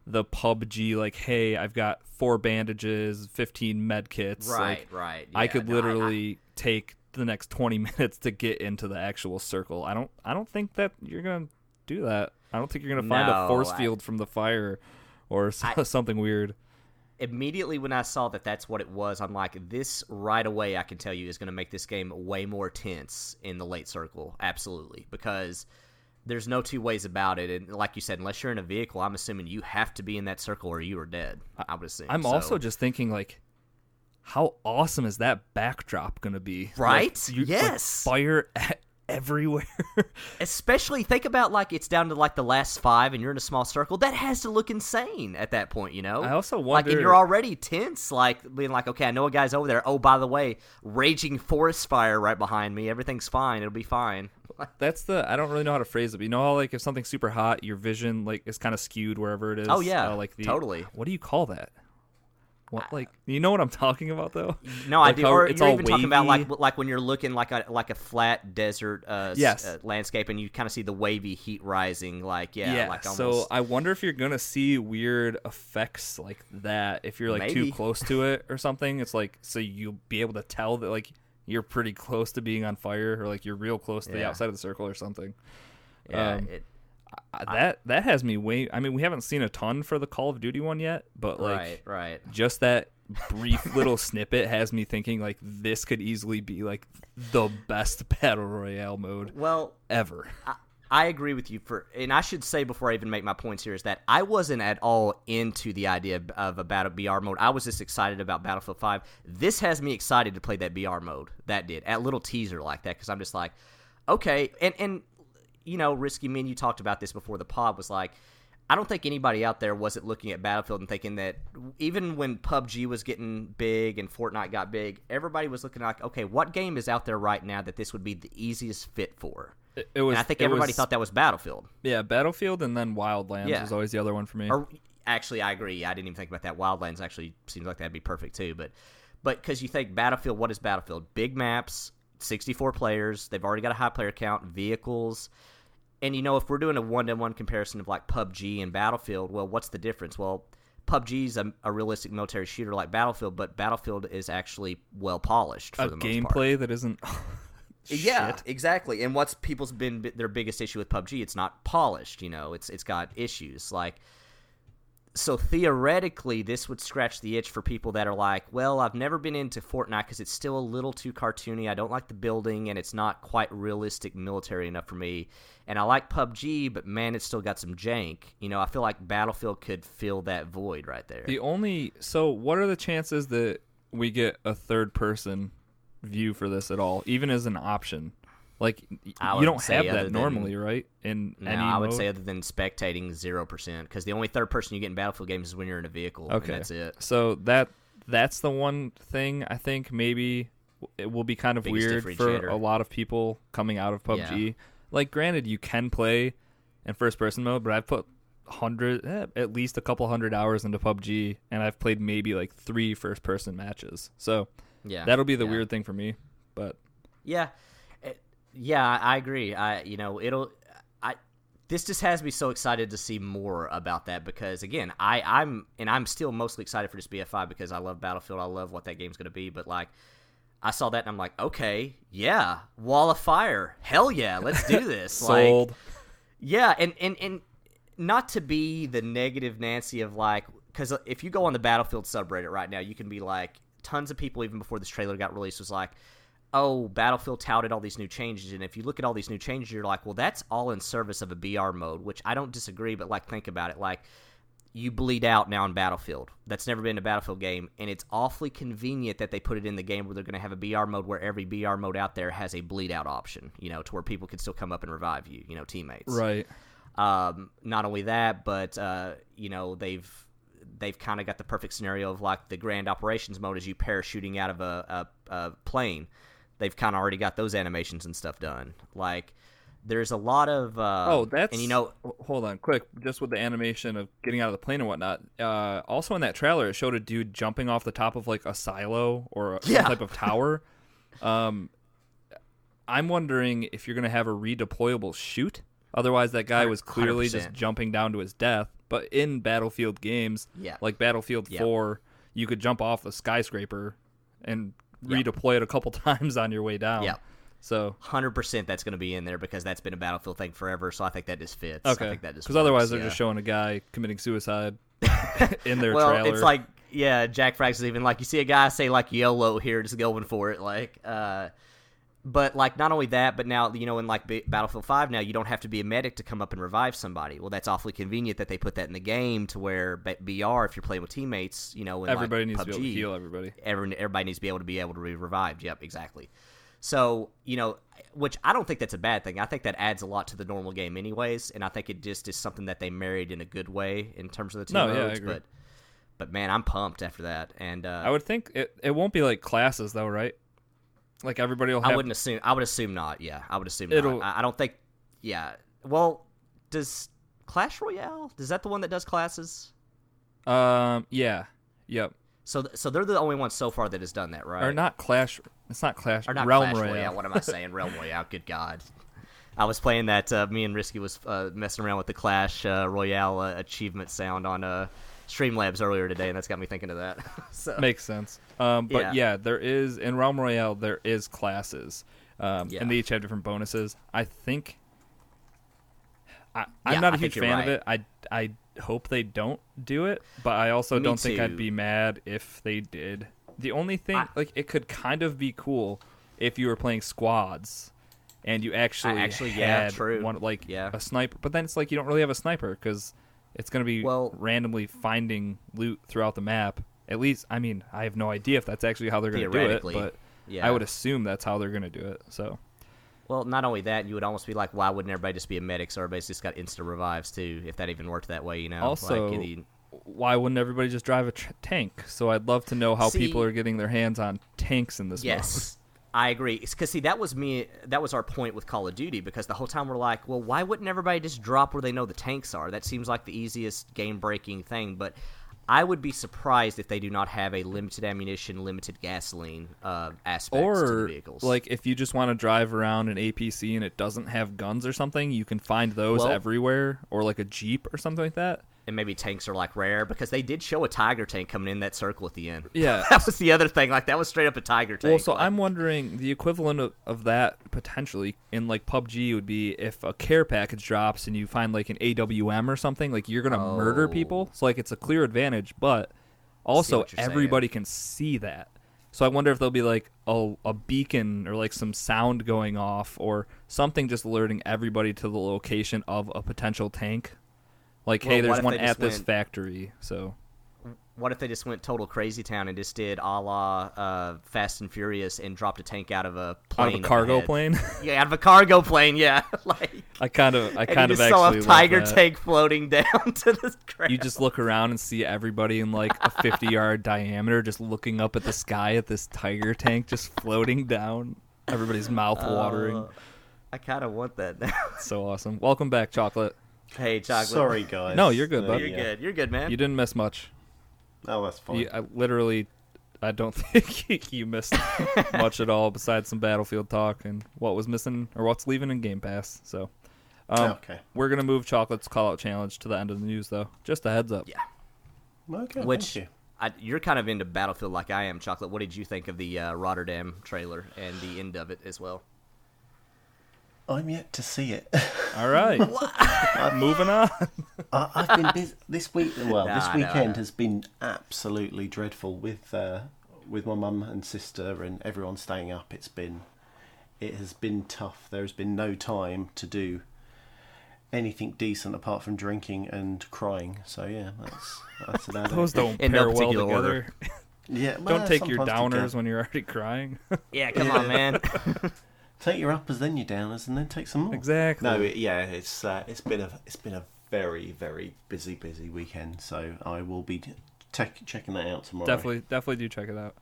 the PUBG like, hey, I've got four bandages, fifteen med kits. right, Like, right. I could no, literally take the next twenty minutes to get into the actual circle. I don't I don't think that you're gonna do that. I don't think you're gonna find a No, force I- field from the fire or I- something weird. immediately when I saw that that's what it was, I'm like, this right away, I can tell you, is going to make this game way more tense in the late circle. Absolutely. Because there's no two ways about it. And like you said, unless you're in a vehicle, I'm assuming you have to be in that circle or you are dead. I would assume. I'm So- also just thinking like how awesome is that backdrop gonna be? Like, Right? you- like, Yes. fire e- everywhere. Especially think about like it's down to like the last five and you're in a small circle. That has to look insane at that point, you know? I also wonder like and you're already tense, like being like, okay, I know a guy's over there. Oh, by the way, raging forest fire right behind me. Everything's fine. It'll be fine. That's the I don't really know how to phrase it. But you know how like if something's super hot, your vision like is kind of skewed wherever it is. Oh, yeah, uh, like the, totally. What do you call that? What like you know what I'm talking about though? No, Like I do. how Or it's you're all even talking about like like when you're looking like a like a flat desert uh, Yes. uh, landscape, and you kind of see the wavy heat rising. Like yeah, yeah. like so. I wonder if you're gonna see weird effects like that if you're like Maybe. too close to it or something. It's like so you'll be able to tell that like you're pretty close to being on fire or like you're real close to the outside of the circle or something. yeah, um, it, that that has me way. I mean, we haven't seen a ton for the Call of Duty one yet, but like right, right. just that brief little snippet has me thinking like this could easily be like the best battle royale mode Well, ever. I, I agree with you for, and I should say before I even make my points here is that I wasn't at all into the idea of- a battle BR mode. I was just excited about Battlefield Five. This has me excited to play that BR mode. That did a little teaser like that because I'm just like, okay, and and you know, risky. Me and you talked about this before the pod was like. I don't think anybody out there wasn't looking at Battlefield and thinking that even when PUBG was getting big and Fortnite got big, everybody was looking like, okay, what game is out there right now that this would be the easiest fit for? It, it was. and I think everybody was- thought that was Battlefield. Yeah, Battlefield and then Wildlands Yeah. was always the other one for me. Or actually, I agree. I didn't even think about that. Wildlands actually seems like that'd be perfect too. But but because you think Battlefield, what is Battlefield? Big maps, sixty-four players. They've already got a high player count, vehicles. And you know, if we're doing a one-to-one comparison of like PUBG and Battlefield, well, what's the difference? Well, PUBG's a, a realistic military shooter like Battlefield, but Battlefield is actually well polished for a the most part. gameplay that isn't. Yeah, Shit. exactly. And what's people's been their biggest issue with PUBG? It's not polished. You know, it's it's got issues like. So theoretically, this would scratch the itch for people that are like, well, I've never been into Fortnite because it's still a little too cartoony. I don't like the building, and it's not quite realistic military enough for me. And I like PUBG, but man, it's still got some jank. You know, I feel like Battlefield could fill that void right there. The only so what are the chances that we get a third person view for this at all, even as an option? Like you don't have that than- normally, right? In No, I would mode? say other than spectating, zero percent. Because the only third person you get in Battlefield games is when you're in a vehicle. Okay, and that's it. So that that's the one thing I think maybe it will be kind of Biggest weird for a lot of people coming out of PUBG. Like, granted, you can play in first person mode, but I've put hundred eh, at least a couple hundred hours into PUBG, and I've played maybe like three first person matches. So Yeah, that'll be the yeah. weird thing for me. But Yeah, yeah, I agree. I you know it'll. I this just has me so excited to see more about that because again, I I'm and I'm still mostly excited for this BF5 because I love Battlefield. I love what that game's gonna be. But like, I saw that and I'm like, okay, yeah, Wall of Fire, hell yeah, let's do this. Like, sold. Yeah, and and and not to be the negative Nancy of like, because uh, if you go on the Battlefield subreddit right now, you can be like, tons of people even before this trailer got released was like, oh, Battlefield touted all these new changes, and if you look at all these new changes, you're like, well, that's all in service of a BR mode, which I don't disagree, but like, think about it, like. you bleed out now in Battlefield. That's never been a Battlefield game, and it's awfully convenient that they put it in the game where they're going to have a BR mode where every BR mode out there has a bleed out option. You know, to where people can still come up and revive you. You know, teammates. Right. Um, not only that, but uh, you know they've they've kind of got the perfect scenario of like the grand operations mode as you parachuting out of a, a, a plane. They've kind of already got those animations and stuff done. Like there's a lot of uh, oh, that's and you know, hold on, quick, just with the animation of getting out of the plane and whatnot. Uh, also in that trailer, it showed a dude jumping off the top of like a silo or a, Yeah. some type of tower. um, I'm wondering if you're gonna have a redeployable chute. Otherwise, that guy was clearly just 100%. jumping down to his death. But in Battlefield games, Yeah. like Battlefield Yep. 4, you could jump off a skyscraper and Redeploy it a couple times on your way down. Yeah. So hundred percent that's going to be in there because that's been a Battlefield thing forever. So I think that just fits. Okay. I think that just because otherwise they're yeah. just showing a guy committing suicide in their well, trailer. it's like yeah, Jackfrags is even like you see a guy say like YOLO here, just going for it, like. uh but like not only that, but now you know in like B- Battlefield Five now you don't have to be a medic to come up and revive somebody. Well, that's awfully convenient that they put that in the game to where B- BR if you're playing with teammates, you know, in everybody like needs to be able to heal everybody. every, everybody needs to be able to be able to be revived. Yep, exactly. So you know, which I don't think that's a bad thing. I think that adds a lot to the normal game, anyways, and I think it just is something that they married in a good way in terms of the team No, yeah, I modes. agree. But but man, I'm pumped after that, and uh, I would think it, it won't be like classes though, right? Like everybody will have. I wouldn't assume. I would assume not. Yeah, I would assume It'll- not. I, I don't think. Yeah. Well, does Clash Royale? Is that the one that does classes? Um. Yeah. Yep. So, th- so they're the only ones so far that has done that, right? Or not Clash. It's not Clash. or not Realm Clash Royale. What am I saying? Realm Royale. Good God. I was playing that. Uh, me and Risky was uh, messing around with the Clash uh, Royale uh, achievement sound on uh, Streamlabs earlier today, and that's got me thinking of that. so, Makes sense. Um. But Yeah. yeah. there is in Realm Royale there is classes. Um. Yeah. And they each have different bonuses. I think. I, Yeah, I'm not I a think huge fan of it. I I hope they don't do it, but I also Me don't think. I'd be mad if they did. The only thing, I- like, it could kind of be cool if you were playing squads and you actually actually, yeah, had true. one like Yeah. a sniper. But then it's like you don't really have a sniper because it's going to be Well- randomly finding loot throughout the map. At least, I mean, I have no idea if that's actually how they're going to do it, but yeah. I would assume that's how they're going to do it. So Well, not only that, you would almost be like, why wouldn't everybody just be a medic? So everybody's just got instant revives too, if that even worked that way, you know. Also, like, the- why wouldn't everybody just drive a tr- tank? So I'd love to know how See- people are getting their hands on tanks in this mode. Yes, I agree. Because see, that was me. That was our point with Call of Duty. Because the whole time we're like, well, why wouldn't everybody just drop where they know the tanks are? That seems like the easiest game-breaking thing. But I would be surprised if they do not have a limited ammunition, limited gasoline uh, aspect to the Or vehicles. like if you just want to drive around an APC and it doesn't have guns or something, you can find those Well- everywhere, or like a Jeep or something like that. And maybe tanks are like rare because they did show a tiger tank coming in that circle at the end. Yeah. that was the other thing. Like that was straight up a tiger tank. Well, so Like, I'm wondering the equivalent of, of that potentially in like PUBG would be if a care package drops and you find like an AWM or something, like you're gonna murder Oh. people. So like it's a clear advantage, but also you're saying. everybody can see that. So I wonder if there'll be like a, a beacon or like some sound going off or something just alerting everybody to the location of a potential tank. Like, Well, hey, there's one at this went- factory. So What if they just went total crazy town and just did a la uh, Fast and Furious and dropped a tank out of a plane? out of a cargo plane. Yeah, out of a cargo plane. Yeah, like I kind of, I kind of just saw a tiger tank floating down to the ground. you just look around and see everybody in like a 50 yard diameter just looking up at the sky at this tiger tank just floating down everybody's mouth watering Uh, I kind of want that now. so awesome welcome back chocolate hey, chocolate. Sorry, guys. No, you're good, bud. you're yeah. good. You're good, man. you didn't miss much Oh, that's fine. you, I literally i don't think you missed much at all besides some battlefield talk and what was missing or what's leaving in game pass so um, Okay. we're gonna move chocolate's call out challenge to the end of the news though just a heads up Yeah. Okay, Which thank you. I, you're kind of into Battlefield like I am, chocolate. What did you think of the uh, Rotterdam trailer and the end of it as well? I'm yet to see it. all right I'm moving on I, I've been busy this week. Well, this Nah, I know, I weekend know. has been absolutely dreadful with uh, with my mum and sister and everyone staying up. It's been it has been tough. There has been no time to do anything decent apart from drinking and crying. So yeah, that's that's about Those it. don't In no pair well particular together. order. Yeah, well, don't take your downers can. when you're already crying. Yeah, come on, man. Take your uppers, then your downers, and then take some more. exactly. No, it, yeah, it's uh, it's been a it's been a very very busy busy weekend. So I will be tech checking that out tomorrow. definitely, definitely do check it out.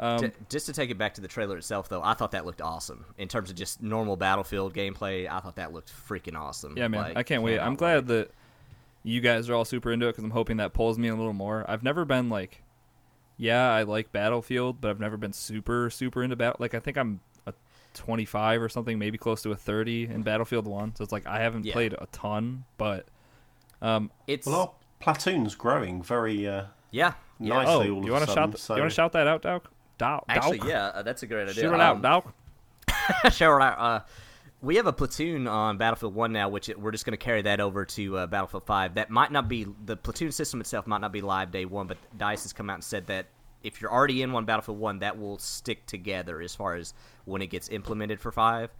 Um, J- just to take it back to the trailer itself, though, I thought that looked awesome in terms of just normal Battlefield gameplay. I thought that looked freaking awesome. yeah, man, Like, I can't wait. I'm glad wait. that you guys are all super into it because I'm hoping that pulls me a little more. I've never been like, yeah, I like Battlefield, but I've never been super super into battle. Like I think I'm a 25 or something, maybe close to a 30 in Battlefield One. So it's like I haven't Yeah. played a ton, but um, it's Well, our platoon's growing very uh, yeah, yeah. nicely. oh, all you want to shout? so You want to shout that out, Dow? Dow? Actually, Dow? yeah, uh, that's a great idea. Shoot it out, Um, Dow. Shout out. Uh, we have a platoon on Battlefield One now, which it, we're just going to carry that over to uh, Battlefield Five. That might not be the platoon system itself might not be live day one, but Dice has come out and said that if you're already in one Battlefield One, that will stick together as far as when it gets implemented for Five.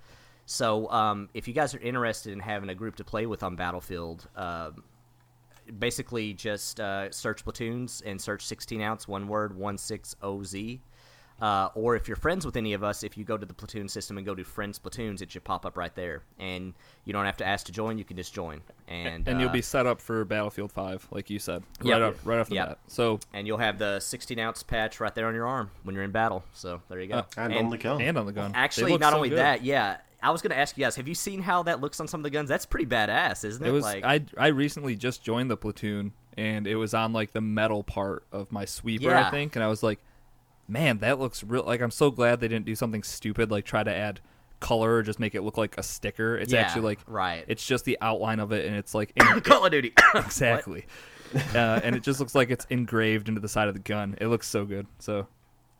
So um, if you guys are interested in having a group to play with on Battlefield, um, basically just uh, search platoons and search 16 ounce one word 16oz uh, or if you're friends with any of us if you go to the platoon system and go to friends platoons it should pop up right there and you don't have to ask to join you can just join and and you'll uh, be set up for Battlefield Five, like you said, Yep. right up, right off the Yep. bat. So and you'll have the 16 ounce patch right there on your arm when you're in battle so there you go Uh, and, on the gun. and on the gun, actually not so only good. that yeah i was going to ask you guys have you seen how that looks on some of the guns that's pretty badass isn't it, It was like I I recently just joined the platoon and it was on like the metal part of my sweeper Yeah. I think and I was like man that looks real like I'm so glad they didn't do something stupid like try to add color or just make it look like a sticker. It's Yeah, actually like right. it's just the outline of it and it's like in, call of duty. Exactly. Uh, and it just looks like it's engraved into the side of the gun. It looks so good so.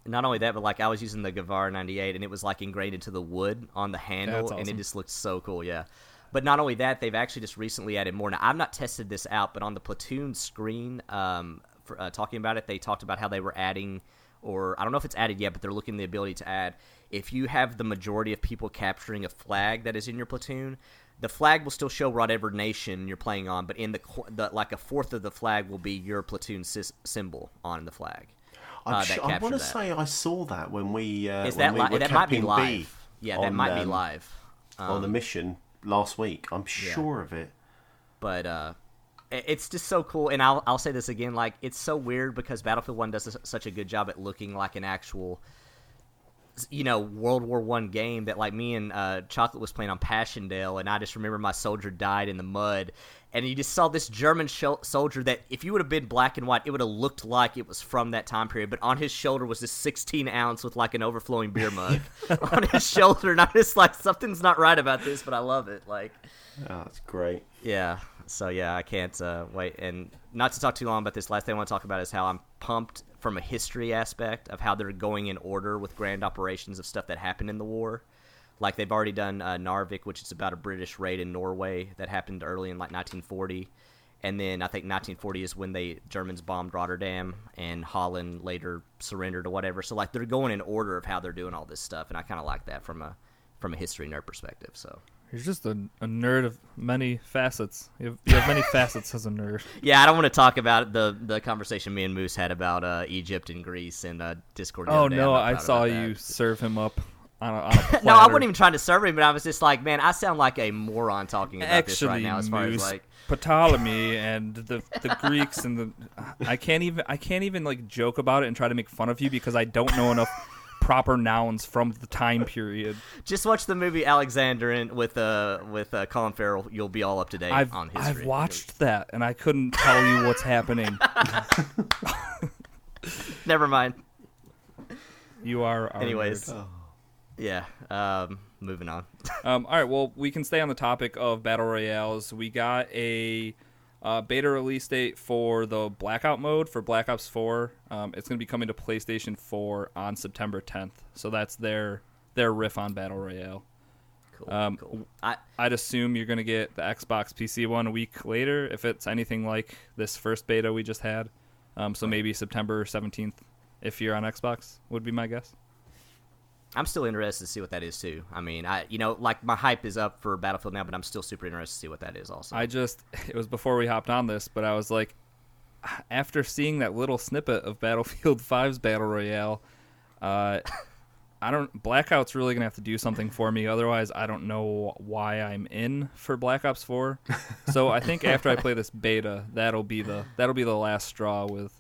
Not only that, but like I was using the Gewehr 98 and it was like ingrained into the wood on the handle That's and it just looked so cool, yeah. But not only that, they've actually just recently added more. Now, I've not tested this out, but on the Platoon screen, um, for, uh, talking about it, they talked about how they were adding, or I don't know if it's added yet, but they're looking at the ability to add. If you have the majority of people capturing a flag that is in your platoon, the flag will still show whatever nation you're playing on, but in the, the like a fourth of the flag will be your platoon symbol on the flag. I'm uh, sure, I want to say I saw that when we uh, Is when that we li- that might be live? B Yeah, that on, might be um, live. on the Um, mission last week. I'm sure of it. but uh, it's just so cool. And I'll I'll say this again, like it's so weird because Battlefield One does s- such a good job at looking like an actual, you know, World War One game that like me and uh, Chocolate was playing on Passchendaele, and I just remember my soldier died in the mud. And you just saw this German shel- soldier that, if you would have been black and white, it would have looked like it was from that time period. But on his shoulder was this 16 ounce with like an overflowing beer mug on his shoulder, and I'm just like, something's not right about this, but I love it. Like, Oh, that's great. yeah. So yeah, I can't uh, wait. And not to talk too long about this. Last thing I want to talk about is how I'm pumped from a history aspect of how they're going in order with grand operations of stuff that happened in the war. Like they've already done uh, Narvik, which is about a British raid in Norway that happened early in like 1940. And then I think 1940 is when they Germans bombed Rotterdam, and Holland later surrendered or whatever. So like they're going in order of how they're doing all this stuff, and I kind of like that from a from a history nerd perspective. So you're just a, a nerd of many facets you have, you have many facets as a nerd Yeah, I don't want to talk about the the conversation me and Moose had about uh, Egypt and Greece and uh, Discord. oh other day. I'm no I saw you that. serve him up on a, on a. No, I wasn't even trying to serve him, but I was just like, man, I sound like a moron talking about this actually right now. As far Moose, as like, Ptolemy and the the Greeks and the I can't even I can't even like joke about it and try to make fun of you because I don't know enough proper nouns from the time period. just watch the movie Alexander and with uh with uh, Colin Farrell. You'll be all up to date I've on history. I've watched that and I couldn't tell you what's happening. Never mind. You are our Anyways, yeah. Um, moving on. Um, all right, well, we can stay on the topic of battle royales. We got a uh, beta release date for the blackout mode for Black Ops 4. Um, it's going to be coming to PlayStation 4 on September 10th. So that's their their riff on battle royale. Cool. Um, cool. I I'd assume you're going to get the Xbox PC one a week later if it's anything like this first beta we just had. Um, so maybe September 17th if you're on Xbox would be my guess. I'm still interested to see what that is too. I mean, I you know like my hype is up for Battlefield now, but I'm still super interested to see what that is also. I just it was before we hopped on this, but I was like, after seeing that little snippet of Battlefield 5's battle royale, uh, I don't Blackout's really gonna have to do something for me. Otherwise, I don't know why I'm in for Black Ops 4. so I think after I play this beta, that'll be the that'll be the last straw with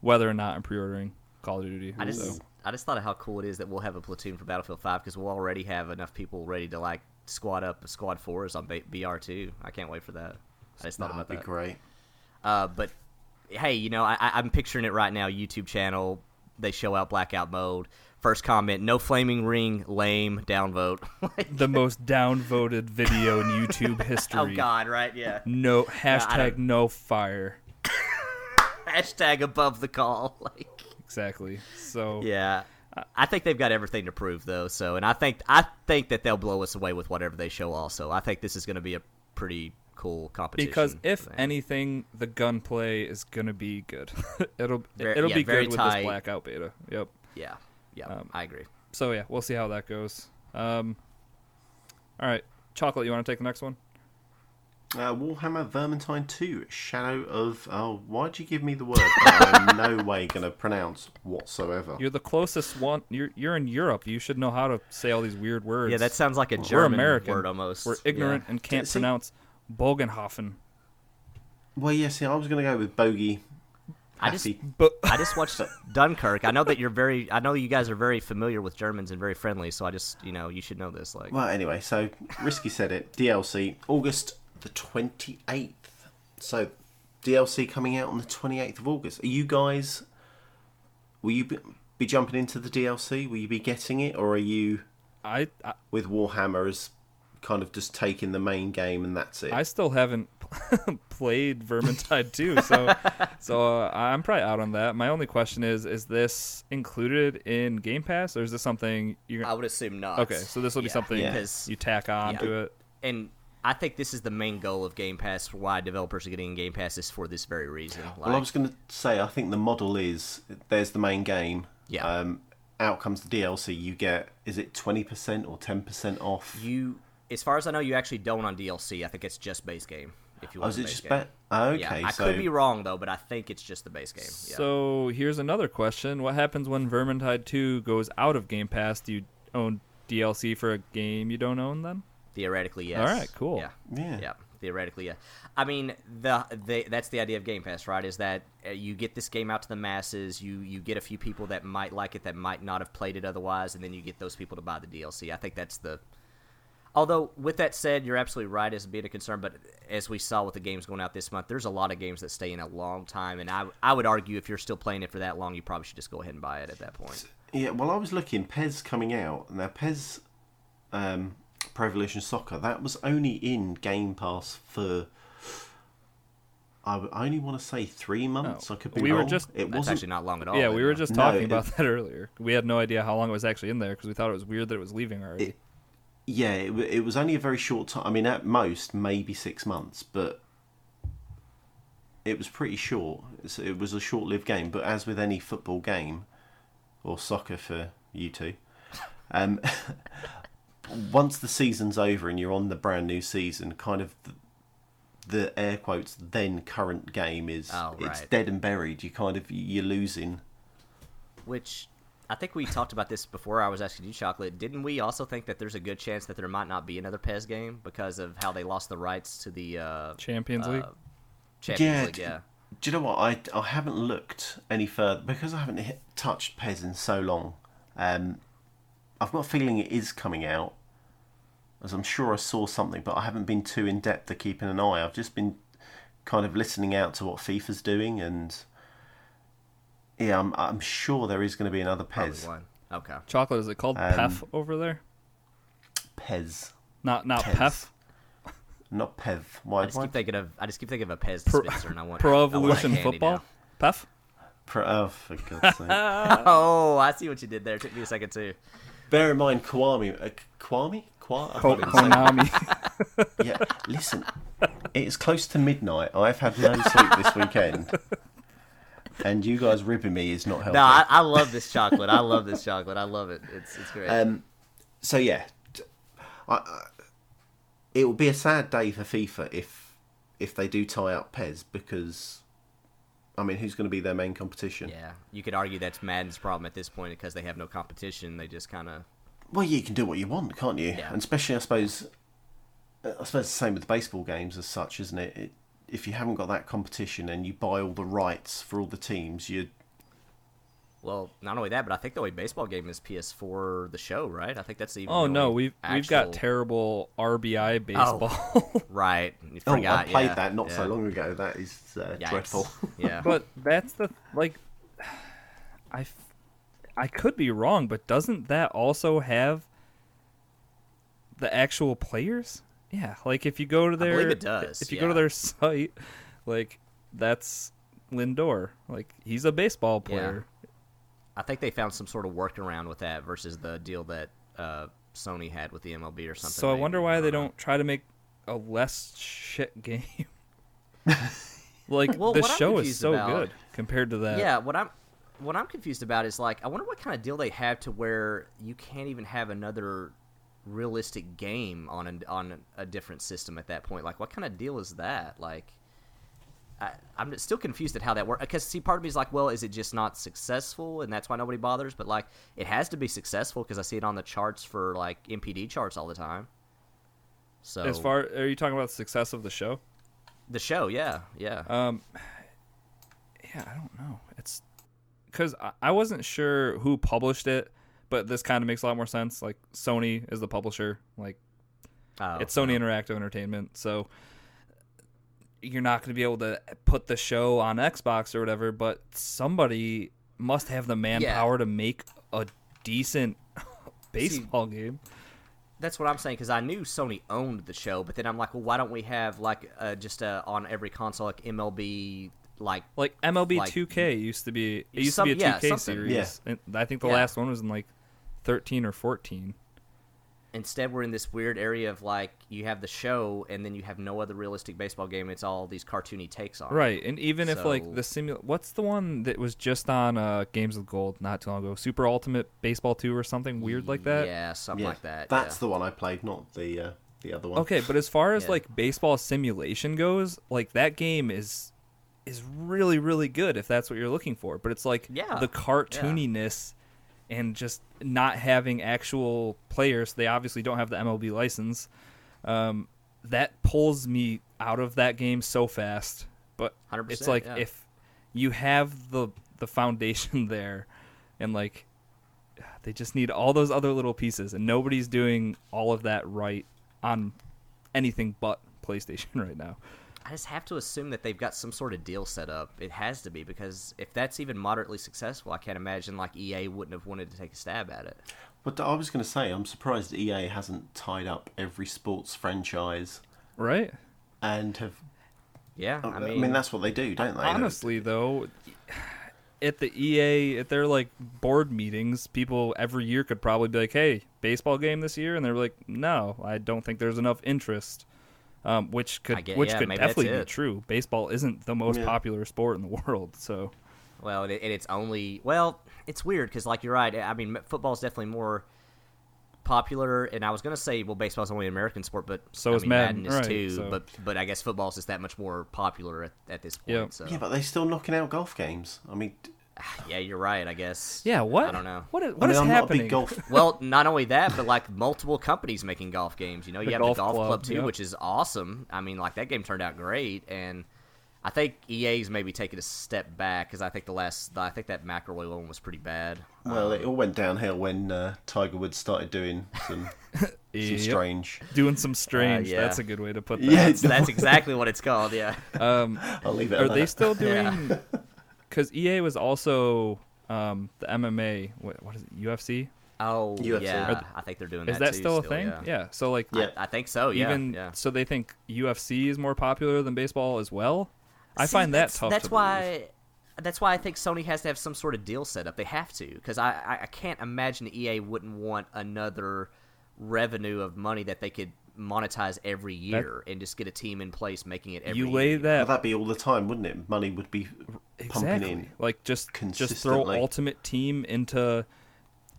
whether or not I'm pre-ordering Call of Duty. I just So, I just thought of how cool it is that we'll have a platoon for Battlefield 5 because we'll already have enough people ready to like squad up squad fours on B- BR2. I can't wait for that. I just thought That'd about be great. Uh, but hey, you know, I, I- I'm picturing it right now. YouTube channel, they show out blackout mode. First comment: No flaming ring, lame, downvote. Like, the most downvoted video in YouTube history. oh God, right? Yeah. No hashtag don't- no fire. Hashtag above the call. Like, Exactly. So yeah. I think they've got everything to prove though. So, and I think I think that they'll blow us away with whatever they show. Also, I think this is going to be a pretty cool competition. because if anything, the gunplay is gonna be good. it'll Ver- it'll yeah, be very good with this blackout beta. Yep. yeah, yeah, Um, I agree. So yeah, we'll see how that goes. Um, all right, chocolate. You want to take the next one? Uh, Warhammer Vermintide 2, Shadow of. Oh, why'd you give me the word that I'm no way going to pronounce whatsoever? You're the closest one. You're you're in Europe. You should know how to say all these weird words. Yeah, that sounds like a We're German American. word almost. We're ignorant Yeah. and can't See- pronounce Bogenhafen. Well, yeah, see, I was going to go with Bogey. I just Happy. But I just watched Dunkirk. I know that you're very. I know you guys are very familiar with Germans and very friendly. So I just, you know, you should know this. Like, Well, anyway, so Risky said it. DLC, August the 28th. So, DLC coming out on the 28th of August. Are you guys. Will you be, be jumping into the DLC? Will you be getting it? Or are you I, I with Warhammer as kind of just taking the main game and that's it? I still haven't played Vermintide 2, so so uh, I'm probably out on that. My only question is: Is this included in Game Pass, or is this something you're? I would assume not. Okay, so this will be Yeah, something because you tack on yeah. to it. and I think this is the main goal of Game Pass why developers are getting Game Pass is for this very reason. Like, Well, I was going to say, I think the model is there's the main game. Yeah. Um, out comes the DLC. You get is it twenty percent or ten percent off? you, as far as I know, you actually don't on DLC. I think it's just base game. If you oh, want is the it just game. bet? Okay, yeah, I so could be wrong though, but I think it's just the base game. Yeah. So here's another question: What happens when Vermintide 2 goes out of Game Pass? Do you own DLC for a game you don't own then? Theoretically, yes. All right, cool. Yeah. Yeah. Yeah. Theoretically, yeah. I mean, the, the that's the idea of Game Pass, right? Is that uh, you get this game out to the masses, you you get a few people that might like it that might not have played it otherwise, and then you get those people to buy the DLC. I think that's the. Although, with that said, you're absolutely right as being a concern. But as we saw with the games going out this month, there's a lot of games that stay in a long time, and I I would argue if you're still playing it for that long, you probably should just go ahead and buy it at that point. Yeah, well, I was looking PES coming out now. PES um, Pro Evolution Soccer that was only in Game Pass for. I only want to say three months. Oh, I could be we were wrong. just- It That's wasn't. actually not long at all. yeah, we were no. just No, talking it- about that earlier. We had no idea how long it was actually in there because we thought it was weird that it was leaving already. It- Yeah, it, it was only a very short time. I mean, at most maybe six months, but it was pretty short. It's, it was a short-lived game. But as with any football game or soccer for you two, um, once the season's over and you're on the brand new season, kind of the, the air quotes then current game is Oh, it's dead and buried. You kind of you're losing. Which I think we talked about this before. I was asking you, Chocolate. Didn't we also think that there's a good chance that there might not be another PES game because of how they lost the rights to the uh, Champions uh, League. Champions Yeah, League? d- Yeah. Do you know what? I, I haven't looked any further because I haven't hit, touched PES in so long. Um, I've got a feeling it is coming out, as I'm sure I saw something, but I haven't been too in depth to keeping an eye. I've just been kind of listening out to what FIFA's doing, and yeah, I'm I'm sure there is going to be another Probably Pez. one. Okay. Chocolate is it called um, PEF over there? Pez, Not not Pez. PEF. not Pev. Why? I just why keep thinking of I just keep thinking of a PES Pro- dispenser, and I want Pro I want it Evolution Football. now. PEF. Pro, oh, for God's sake. Oh, I see what you did there. It took me a second too. Bear in mind, Kwame. Uh, Kwame? Kwa- I Ko- can't even say Konami. Yeah, listen, it's close to midnight. I've had no sleep this weekend. and you guys ripping me is not helping. No, I, I love this chocolate. I love this chocolate. I love it. It's it's great. Um, so yeah, t- I, I, it will be a sad day for FIFA if if they do tie up PES because, I mean, who's going to be their main competition? yeah, you could argue that's Madden's problem at this point because they have no competition. They just kind of Well, you can do what you want, can't you? Yeah. And especially, I suppose, uh, I suppose the same with baseball games as such, isn't it? it? If you haven't got that competition and you buy all the rights for all the teams, you well, not only that, but I think the only baseball game is PS4 the show, right? I think that's even. Oh the no, we've we've got terrible RBI baseball. right. You oh. I played yeah, that not so long ago. That is uh, dreadful. yeah, but that's the like I I could be wrong, but doesn't that also have the actual players? Yeah, like if you go to their believe it does, if you go to their site, like that's Lindor. Like he's a baseball player. I think they found some sort of workaround with that versus the deal that uh, Sony had with the MLB or something. So I maybe. wonder why they don't try to make a less shit game. like Well, the show is so about- good compared to that. Yeah, what I'm what I'm confused about is like I wonder what kind of deal they have to where you can't even have another realistic game on a, on a different system at that point. Like, what kind of deal is that? Like, I, I'm still confused at how that works. Because see, part of me is like, well, is it just not successful, and that's why nobody bothers? But like, it has to be successful because I see it on the charts for like NPD charts all the time. So As far are you talking about the success of the show? the show, yeah, yeah. Um, yeah, I don't know. It's because I, I wasn't sure who published it, but this kind of makes a lot more sense. Like Sony is the publisher. Like Oh, it's Sony Interactive Entertainment, so you're not going to be able to put the show on Xbox or whatever. But somebody must have the manpower to make a decent baseball game. That's what I'm saying because I knew Sony owned the show, but then I'm like, well, why don't we have like uh, just uh, on every console like MLB like Like MLB Like- 2K used to be. It used Some- to be a 2K something. series. Yeah. And I think the Yeah. last one was in like 13 or 14. Instead we're in this weird area of like you have the show and then you have no other realistic baseball game. It's all these cartoony takes on. Right, and even if like the simul, what's the one that was just on uh, Games of Gold not too long ago? Super Ultimate Baseball Two or something weird like that. Yeah, something yeah, like that. That's yeah. the one I played, not the uh, the other one. Okay, but as far as Yeah. like baseball simulation goes, like that game is is really really good if that's what you're looking for. But it's like Yeah, the cartooniness and just not having actual players. They obviously don't have the MLB license. Um, that pulls me out of that game so fast. But 100%, it's like yeah. if you have the the foundation there, and like they just need all those other little pieces, and nobody's doing all of that right on anything but PlayStation right now. I just have to assume that they've got some sort of deal set up. It has to be because if that's even moderately successful, I can't imagine like EA wouldn't have wanted to take a stab at it. But I was going to say, I'm surprised EA hasn't tied up every sports franchise Right? and have. Yeah, I I mean, mean, that's what they do, don't they? Honestly, though, at the EA, at their like board meetings, people every year could probably be like, "Hey, baseball game this year," and they're like, "No, I don't think there's enough interest." Um, which could get- which yeah, could definitely be true. Baseball isn't the most Yeah. popular sport in the world, so Well, and, it, and it's only well, it's weird because like you're right. I mean, football is definitely more popular, and I was gonna say, well, baseball's only an American sport, but So I is mean, Madden, is right, too. so- But but I guess football's just that much more popular at, at this point. Yep. So Yeah, but they're still knocking out golf games. I mean, d- yeah, you're right. I guess. yeah. What I don't know. What is, I mean, is I'm not a happening? golf. Well, not only that, but like multiple companies making golf games. You know, you The have Golf the golf Club, club, too, yep. which is awesome. I mean, like that game turned out great, and I think EA's maybe taking a step back because I think the last, I think that McIlroy one was pretty bad. Well, it all went downhill when uh, Tiger Woods started doing some, some Yep. strange. Doing some strange. Uh, yeah. That's a good way to put that. Yeah, That's, that's exactly what it's called. Yeah. Um, I'll leave it. are they that. still Yeah. Doing? Because EA was also um, the MMA. What, what is it? UFC? Oh, UFC. yeah. Are- I think they're doing Is that that too still a still, thing? Yeah. So like, Yeah. I, I think so. Yeah. even yeah. so, they think UFC is more popular than baseball as well. I See, find that that's, tough. That's to why. That's why I think Sony has to have some sort of deal set up. They have to, because I, I, I can't imagine EA wouldn't want another revenue of money that they could monetize every year and just get a team in place making it every you lay year. Well, that that'd be all the time, wouldn't it? Money would be pumping in. like just just throw. Ultimate Team into oh,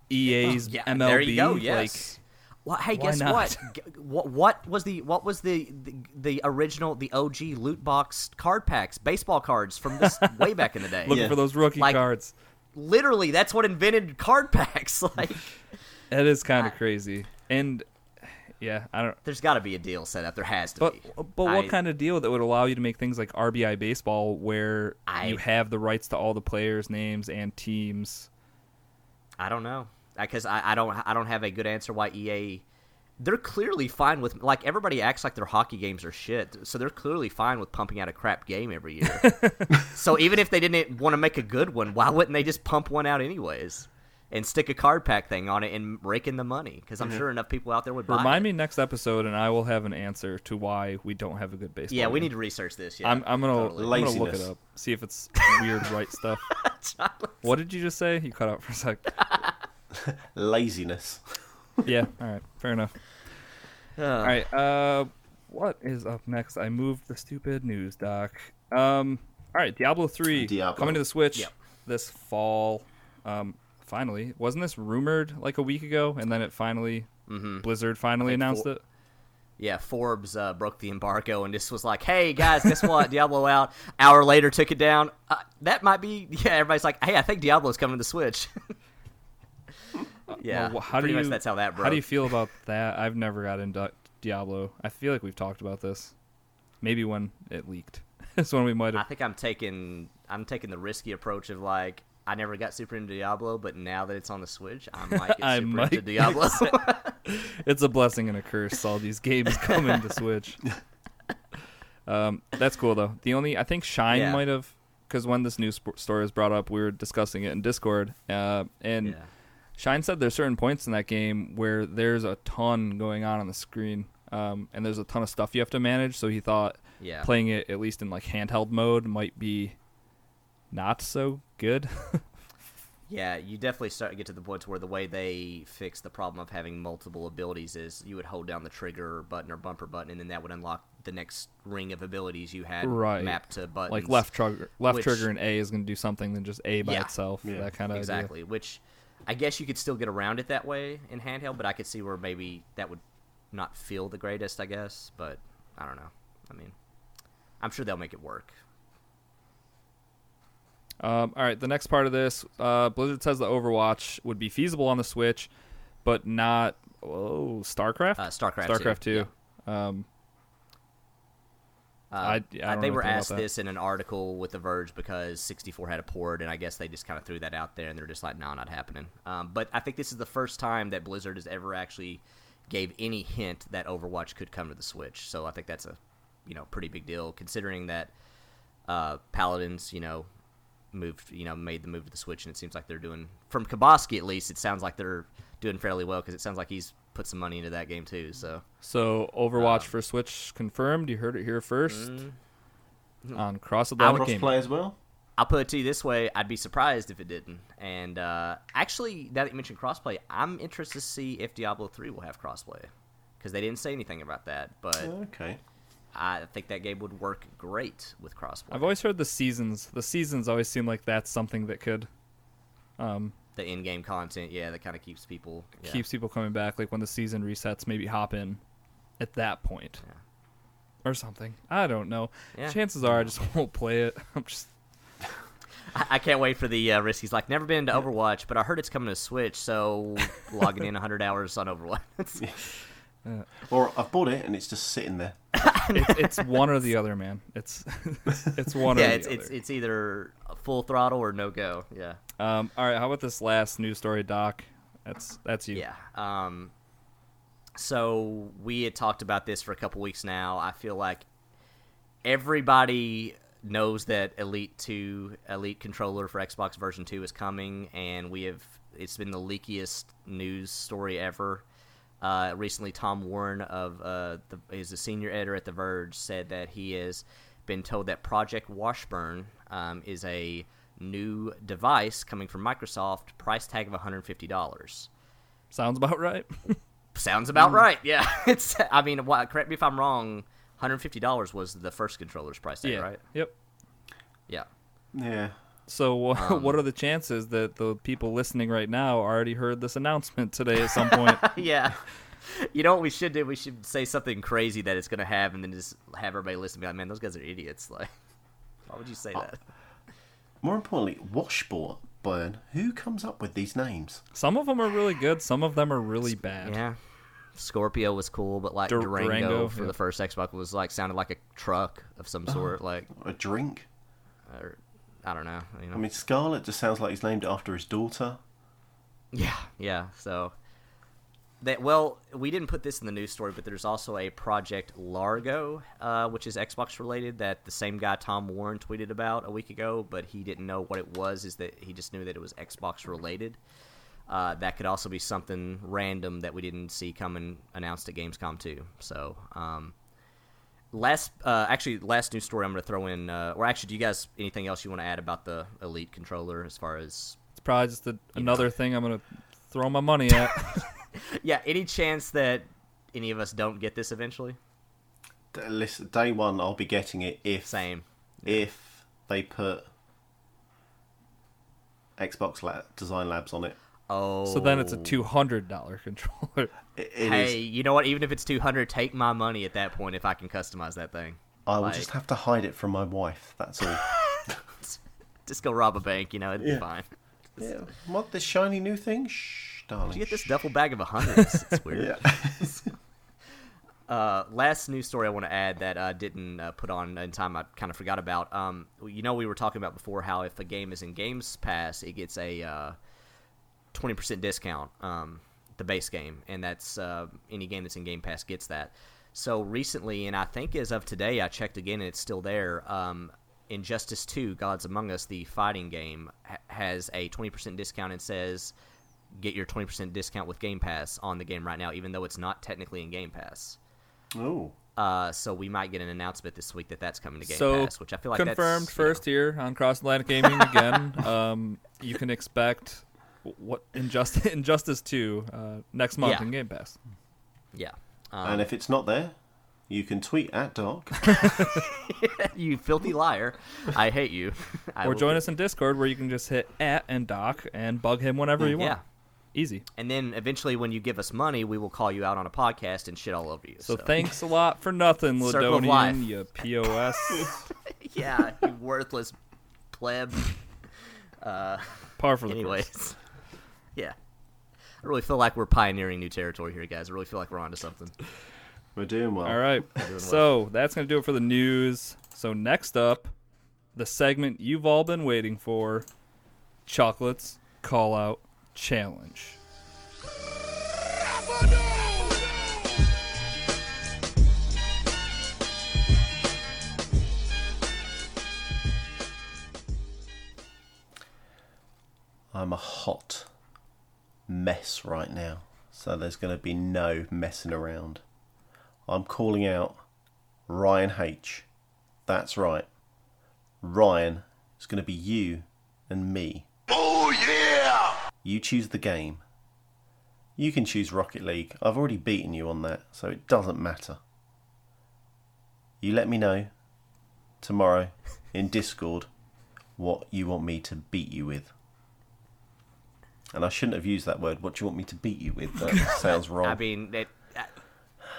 EA's Yeah, MLB. there you go. Like, well, hey, why guess not? what? What? What was the what was the, the the original the OG loot box card packs, baseball cards from this way back in the day? looking Yeah. for those rookie Like- cards. Literally, that's what invented card packs. Like, That is kind of crazy. And yeah, I don't. there's got to be a deal set up. There has to But be. but what I- kind of deal that would allow you to make things like RBI baseball, where I- you have the rights to all the players' names and teams? I don't know because I, I don't I don't have a good answer why EA. They're clearly fine with like everybody acts like their hockey games are shit, so they're clearly fine with pumping out a crap game every year. so even if they didn't want to make a good one, why wouldn't they just pump one out anyways and stick a card pack thing on it and rake in the money? Because I'm sure enough people out there would buy. Remind it. me next episode, and I will have an answer to why we don't have a good baseball. Yeah, we need to research this. Yeah, I'm I'm gonna totally. I'm gonna look it up, see if it's weird right stuff. What did you just say? You cut out for a sec. Laziness. yeah. All right. Fair enough. Uh, All right. Uh, what is up next? I moved the stupid news doc. Um. All right. Diablo three Diablo. coming to the Switch Yep. this fall. Um. Finally, wasn't this rumored like a week ago, and then it finally Blizzard finally announced four- it? Yeah, Forbes uh, broke the embargo and just was like, "Hey guys, guess what? Diablo out." Hour later, took it down. Uh, that might be. Yeah, everybody's like, "Hey, I think Diablo's coming to the Switch." yeah, Well, how pretty do you? much that's how that broke. How do you feel about that? I've never got into Diablo. I feel like we've talked about this. Maybe when it leaked. That's when we might I think I'm taking I'm taking the risky approach of like I never got super into Diablo, but now that it's on the Switch, I might get I super might into Diablo. It's a blessing and a curse. All these games coming to Switch. Um, that's cool though. The only I think Shine Yeah. might have because when this news sp- story was brought up, we were discussing it in Discord, uh, and yeah. Shine said there's certain points in that game where there's a ton going on on the screen, um, and there's a ton of stuff you have to manage. So he thought Yeah. playing it at least in like handheld mode might be not so good. Yeah, you definitely start to get to the point where the way they fix the problem of having multiple abilities is you would hold down the trigger button or bumper button, and then that would unlock the next ring of abilities you had Right. mapped to buttons. like left trigger, left which- trigger and A is going to do something than just A by Yeah. itself. Yeah. That kind of exactly. Which I guess you could still get around it that way in handheld, but I could see where maybe that would not feel the greatest. I guess, but I don't know. I mean, I'm sure they'll make it work. Um, all right, the next part of this, uh, Blizzard says the Overwatch would be feasible on the Switch, but not oh StarCraft. Uh, StarCraft StarCraft 2, two. Um, Uh, I- I they were asked this in an article with The Verge because 64 had a port, and I guess they just kind of threw that out there, and they're just like, "No, not happening." Um, but I think this is the first time that Blizzard has ever actually gave any hint that Overwatch could come to the Switch. So I think that's a, you know, pretty big deal considering that uh, Paladins, you know, moved, you know, made the move to the Switch, and it seems like they're doing, from Kaboski at least, it sounds like they're doing fairly well because it sounds like he's put some money into that game too. So so Overwatch Um, for Switch confirmed. You heard it here first mm, on Cross I would Atlantic Cross play as well. I'll put it to you this way: I'd be surprised if it didn't. And uh, actually, now that you mentioned crossplay, I'm interested to see if Diablo three will have crossplay because they didn't say anything about that. But Okay. I think that game would work great with crossplay. I've always heard the seasons. The seasons always seem like that's something that could um, the in-game content, yeah, that kind of keeps people yeah. keeps people coming back. Like when the season resets, maybe hop in at that point Yeah. or something. I don't know. Yeah. Chances are I just won't play it. I'm just I, can't wait for the uh, risk. He's like, never been to Overwatch, but I heard it's coming to Switch, so logging in 100 hours on Overwatch. Or I've bought it and it's just sitting there. it's, it's one or the other, man. It's it's one yeah, or the it's, other. it's it's either full throttle or no go. Yeah. Um, all right, how about this last news story, Doc? That's that's you. Yeah. Um, so we had talked about this for a couple weeks now. I feel like everybody knows that Elite Two, Elite controller for Xbox version two is coming, and we have. It's been the leakiest news story ever. Uh, recently, Tom Warren of uh, the, is a senior editor at The Verge said that he has been told that Project Washburn um, is a new device coming from Microsoft, price tag of one hundred fifty dollars. Sounds about right. Sounds about right. Yeah, it's. I mean, what, correct me if I'm wrong. Hundred fifty dollars was the first controller's price tag, yeah. right? Yep. Yeah. Yeah. So, uh, Um, what are the chances that the people listening right now already heard this announcement today at some point? yeah. You know what we should do? We should say something crazy that it's going to have, and then just have everybody listen. And be like, man, those guys are idiots. Like, why would you say that? More importantly, Washburn. Who comes up with these names? some of them are really good. Some of them are really bad. Yeah. Scorpio was cool, but like Dur- Durango, Durango, for yeah. the first Xbox was like sounded like a truck of some sort. Like, A drink? or, I don't know. You know? I mean, Scarlet just sounds like he's named it after his daughter. Yeah, yeah. So that well, we didn't put this in the news story, but there's also a project Largo, uh, which is Xbox related that the same guy Tom Warren tweeted about a week ago, but he didn't know what it was. Is that he just knew that it was Xbox related. Uh, that could also be something random that we didn't see coming announced at Gamescom too. So, um, last uh, actually last news story I'm going to throw in, uh, or actually, do you guys anything else you want to add about the Elite controller as far as It's probably just a, another thing I'm gonna throw my money at. yeah, any chance that any of us don't get this eventually? Listen, day one, I'll be getting it if Same. if they put Xbox La- Design Labs on it. Oh. so then it's a two hundred dollar controller. It, it Hey, is- you know what? Even if it's two hundred, take my money at that point if I can customize that thing. I will like- just have to hide it from my wife. That's all. Just go rob a bank, you know, it'd be Yeah. fine. yeah. What this shiny new thing? Shh, darling. Did you get this shh. duffel bag of a hundred? It's weird. Yeah. Uh, last news story I want to add that I didn't uh, put on in time, I kind of forgot about. Um, you know, we were talking about before how if a game is in Games Pass, it gets a uh, twenty percent discount, um, the base game, and that's uh, any game that's in Game Pass gets that. So recently, and I think as of today, I checked again, and it's still there. Um, Injustice Two: Gods Among Us, the fighting game, ha- has a twenty percent discount and says get your twenty percent discount with Game Pass on the game right now, even though it's not technically in Game Pass. oh. Uh, so we might get an announcement this week that that's coming to Game so Pass, which I feel like confirmed that's, you know- first here on Cross Atlantic Gaming again. um, you can expect what Injustice Injustice Two uh, next month Yeah. in Game Pass. yeah. Um, And if it's not there, you can tweet at Doc. you filthy liar, I hate you. I or will- join us in Discord where you can just hit at and doc and bug him whenever you want. Yeah, Easy. and then eventually, when you give us money, we will call you out on a podcast and shit all over you. So, thanks a lot for nothing, Circle of. Ladonian, you POS. yeah, you worthless pleb. Par for the course. Anyways, yeah. I really feel like we're pioneering new territory here, guys. I really feel like we're onto something. We're doing well. All right. So that's going to do it for the news. So next up, the segment you've all been waiting for Chocolates Call Out Challenge. I'm a hot mess right now, so there's going to be no messing around. I'm calling out Ryan H. That's right. Ryan is going to be you and me. Oh, yeah! You choose the game. You can choose Rocket League. I've already beaten you on that, so it doesn't matter. You let me know tomorrow in Discord what you want me to beat you with. And I shouldn't have used that word. What do you want me to beat you with? That sounds wrong. I mean, it, uh,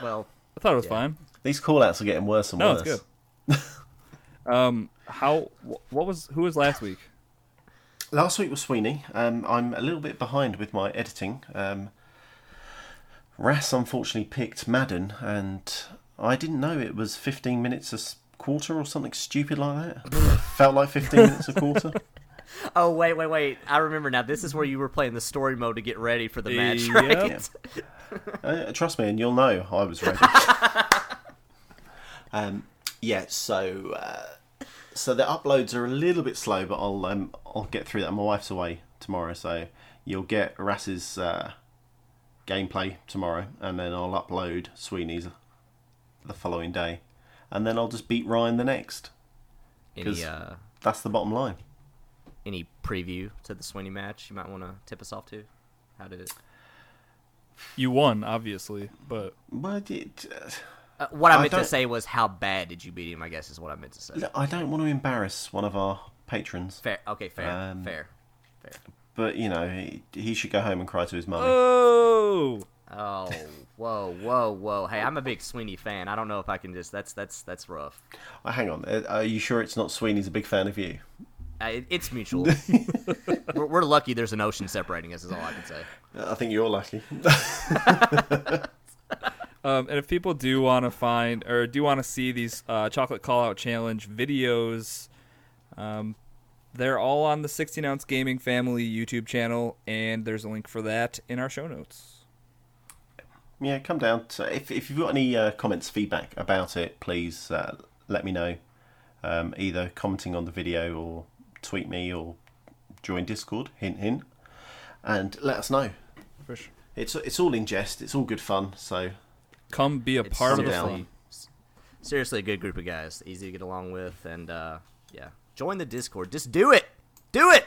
well, I thought it was Yeah. fine. These callouts are getting worse and No, worse. it's good. um, how? wh- What was? Who was last week? Last week was Sweeney. Um, I'm a little bit behind with my editing. Um, Ras unfortunately picked Madden, and I didn't know it was 15 minutes a quarter or something stupid like that. Felt like 15 minutes a quarter. Oh wait, wait, wait! I remember now. This is where you were playing the story mode to get ready for the match, Yep. right? Uh, trust me, and you'll know I was ready. um, yeah, so uh, so the uploads are a little bit slow, but I'll um, I'll get through that. My wife's away tomorrow, so you'll get Rass's uh, gameplay tomorrow, and then I'll upload Sweeney's the following day, and then I'll just beat Ryan the next. Any 'Cause- uh, That's the bottom line. Any preview to the Sweeney match you might want to tip us off to? How did it? You won, obviously, but but it, uh, Uh, what I I meant to don't- say was, how bad did you beat him? I guess is what I meant to say. I don't want to embarrass one of our patrons, Fair. Okay. Fair. Um, fair. Fair. but you know he, he should go home and cry to his mummy. oh, Oh, whoa, whoa, whoa! Hey, I'm a big Sweeney fan. I don't know if I can just. That's that's that's rough. Oh, hang on, uh, are you sure it's not Sweeney's a big fan of you? Uh, it's mutual. we're, we're lucky. There's an ocean separating us. Is all I can say. I think you're lucky. Um, and if people do want to find or do want to see these uh, chocolate call out challenge videos, um, they're all on the 16 ounce gaming family YouTube channel, and there's a link for that in our show notes. yeah, come down. To, if if you've got any uh, comments, feedback about it, please uh, let me know. Um, either commenting on the video or tweet me or join Discord. Hint, hint, and let us know. For sure. It's it's all in jest. It's all good fun. So Come be a It's part of the down. fun. Seriously, a good group of guys. Easy to get along with, and uh, yeah, join the Discord. Just do it. Do it.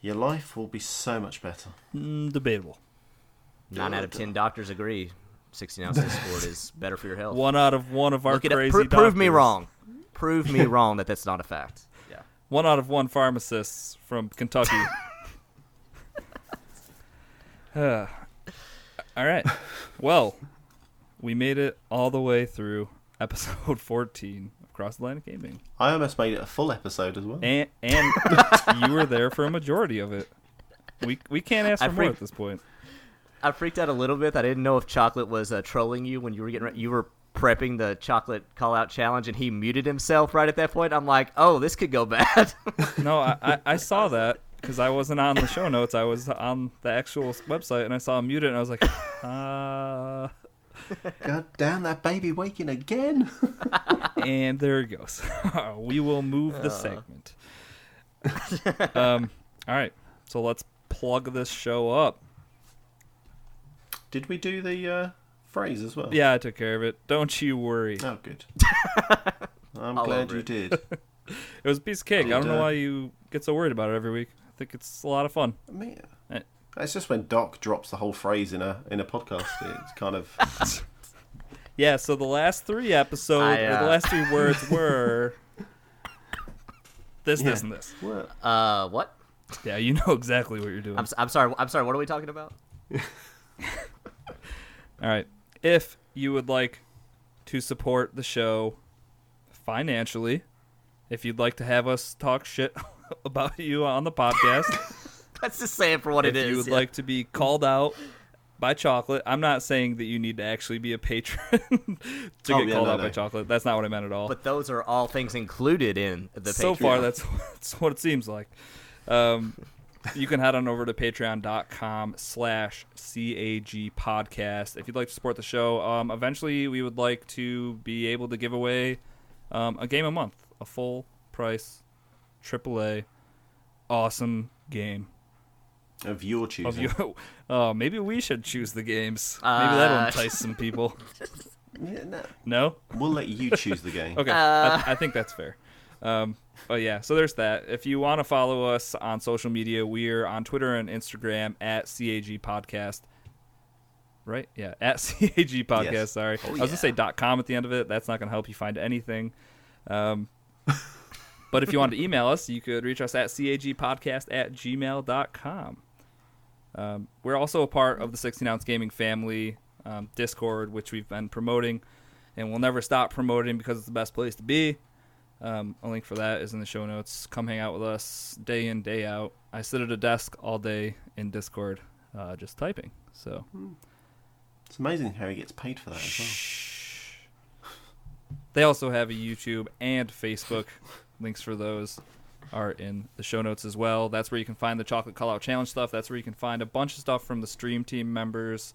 your life will be so much better. Mm, debatable. Nine out of ten doctors agree. 16 ounce Discord is better for your health. One out of one of our Look it up. crazy Pro- prove me wrong. Prove me wrong that that's not a fact. Yeah. One out of one pharmacists from Kentucky. Uh, all right. Well, we made it all the way through episode 14 of Cross Atlantic Gaming. I almost made it a full episode as well. And and you were there for a majority of it. We we can't ask I for more at this point. I freaked out a little bit. I didn't know if Chocolate was uh, trolling you when you were getting re- you were prepping the chocolate call out challenge, and he muted himself right at that point. I'm like, oh, this could go bad. No, I, I, I saw that because I wasn't on the show notes. I was on the actual website and I saw him muted and I was like, uh, God damn that baby waking again. and there it goes. we will move the segment. um, all right, so let's plug this show up. Did we do the uh, phrase as well? Yeah, I took care of it. Don't you worry. Oh, good. I'm All glad you it. did. It was a piece of cake. I don't know uh, why you get so worried about it every week. I think it's a lot of fun. I mean, Eh. it's just when Doc drops the whole phrase in a in a podcast. It's kind of Yeah, so the last three episodes, I, or the uh, last three words were this, Yeah. this, and this. what? uh, what? Yeah, you know exactly what you're doing. I'm, s- I'm sorry. I'm sorry. What are we talking about? All right. If you would like to support the show financially, if you'd like to have us talk shit about you on the podcast, Let's just say it for what it is. if you would yeah. like to be called out by chocolate, I'm not saying that you need to actually be a patron to Oh, get yeah, called no, out by chocolate. That's not what I meant at all. But those are all things included in the so Patreon. far, that's, that's what it seems like. Um, you can head on over to patreon.com slash CAG podcast if you'd like to support the show. Um, eventually, we would like to be able to give away um, a game a month, a full price AAA awesome game Of your choosing. of choosing. you. Oh, maybe we should choose the games. Maybe that'll Uh, entice some people. Yeah, no. No? We'll let you choose the game. Okay, Uh. I, I think that's fair. Um, but yeah, so there's that. If you want to follow us on social media, we're on Twitter and Instagram at CAG Podcast. Right? Yeah, at CAG Podcast. Yes. Sorry, Oh, I was yeah. gonna say dot .com at the end of it. That's not gonna help you find anything. Um, but if you want to email us, you could reach us at cagpodcast at gmail.com. Um, we're also a part of the 16 ounce gaming family um, Discord, which we've been promoting, and we'll never stop promoting because it's the best place to be. Um, a link for that is in the show notes. Come hang out with us day in, day out. I sit at a desk all day in Discord, uh, just typing. So It's amazing how he gets paid for that as well. They also have a YouTube and Facebook. Links for those are in the show notes as well. That's where you can find the chocolate call out challenge stuff. That's where you can find a bunch of stuff from the stream team members.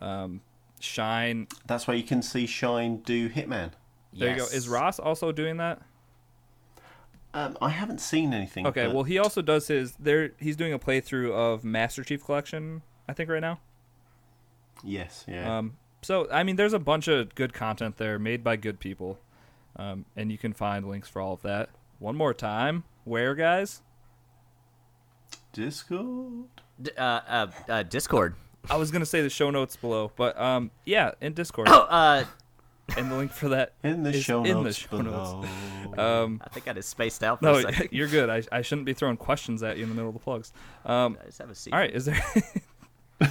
Um, Shine. That's where you can see Shine do Hitman. There you go. Is Ross also doing that? Um, I haven't seen anything. Okay. but- Well, he also does his. There, he's doing a playthrough of Master Chief Collection. I think right now. yes, yeah. Um, so I mean, there's a bunch of good content there made by good people, um, and you can find links for all of that. One more time, where guys? Discord. D- uh, uh, uh, Discord. I was gonna say the show notes below, but um, yeah, in Discord, Oh, uh, and the link for that In the is show in the notes show below. notes. Um, I think I just spaced out for no, a second. you're good. I, I shouldn't be throwing questions at you in the middle of the plugs. Um, I just have a seat. all right, is there? Do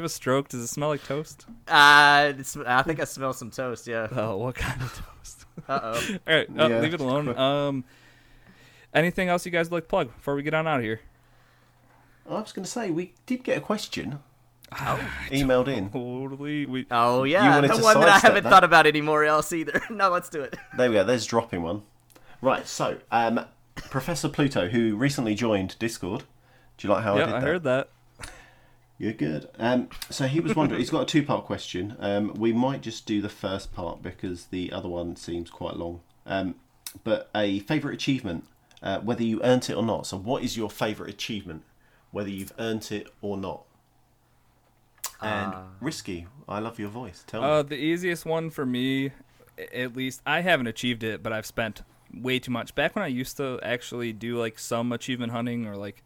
you have a stroke? Does it smell like toast? Uh, it's, I think I smell some toast. Yeah. Oh, what kind of toast? Uh oh. All right, uh, Yeah. leave it alone. Um, anything else you guys would like to plug before we get on out of here? I was going to say we did get a question Oh. emailed in. Totally. We Oh yeah, wanted the to one that I haven't that? thought about anymore else either. no, let's do it. There we go. There's dropping one. Right. So, um, Professor Pluto, who recently joined Discord. Do you like how I did I that? heard that. You're good. Um, so he was wondering. he's got a two-part question. Um, we might just do the first part because the other one seems quite long. Um, but a favourite achievement, uh, whether you earned it or not. So, what is your favourite achievement, whether you've earned it or not? And risky. I love your voice. Tell Uh, me. the easiest one for me, at least, I haven't achieved it, but I've spent way too much. Back when I used to actually do like some achievement hunting, or like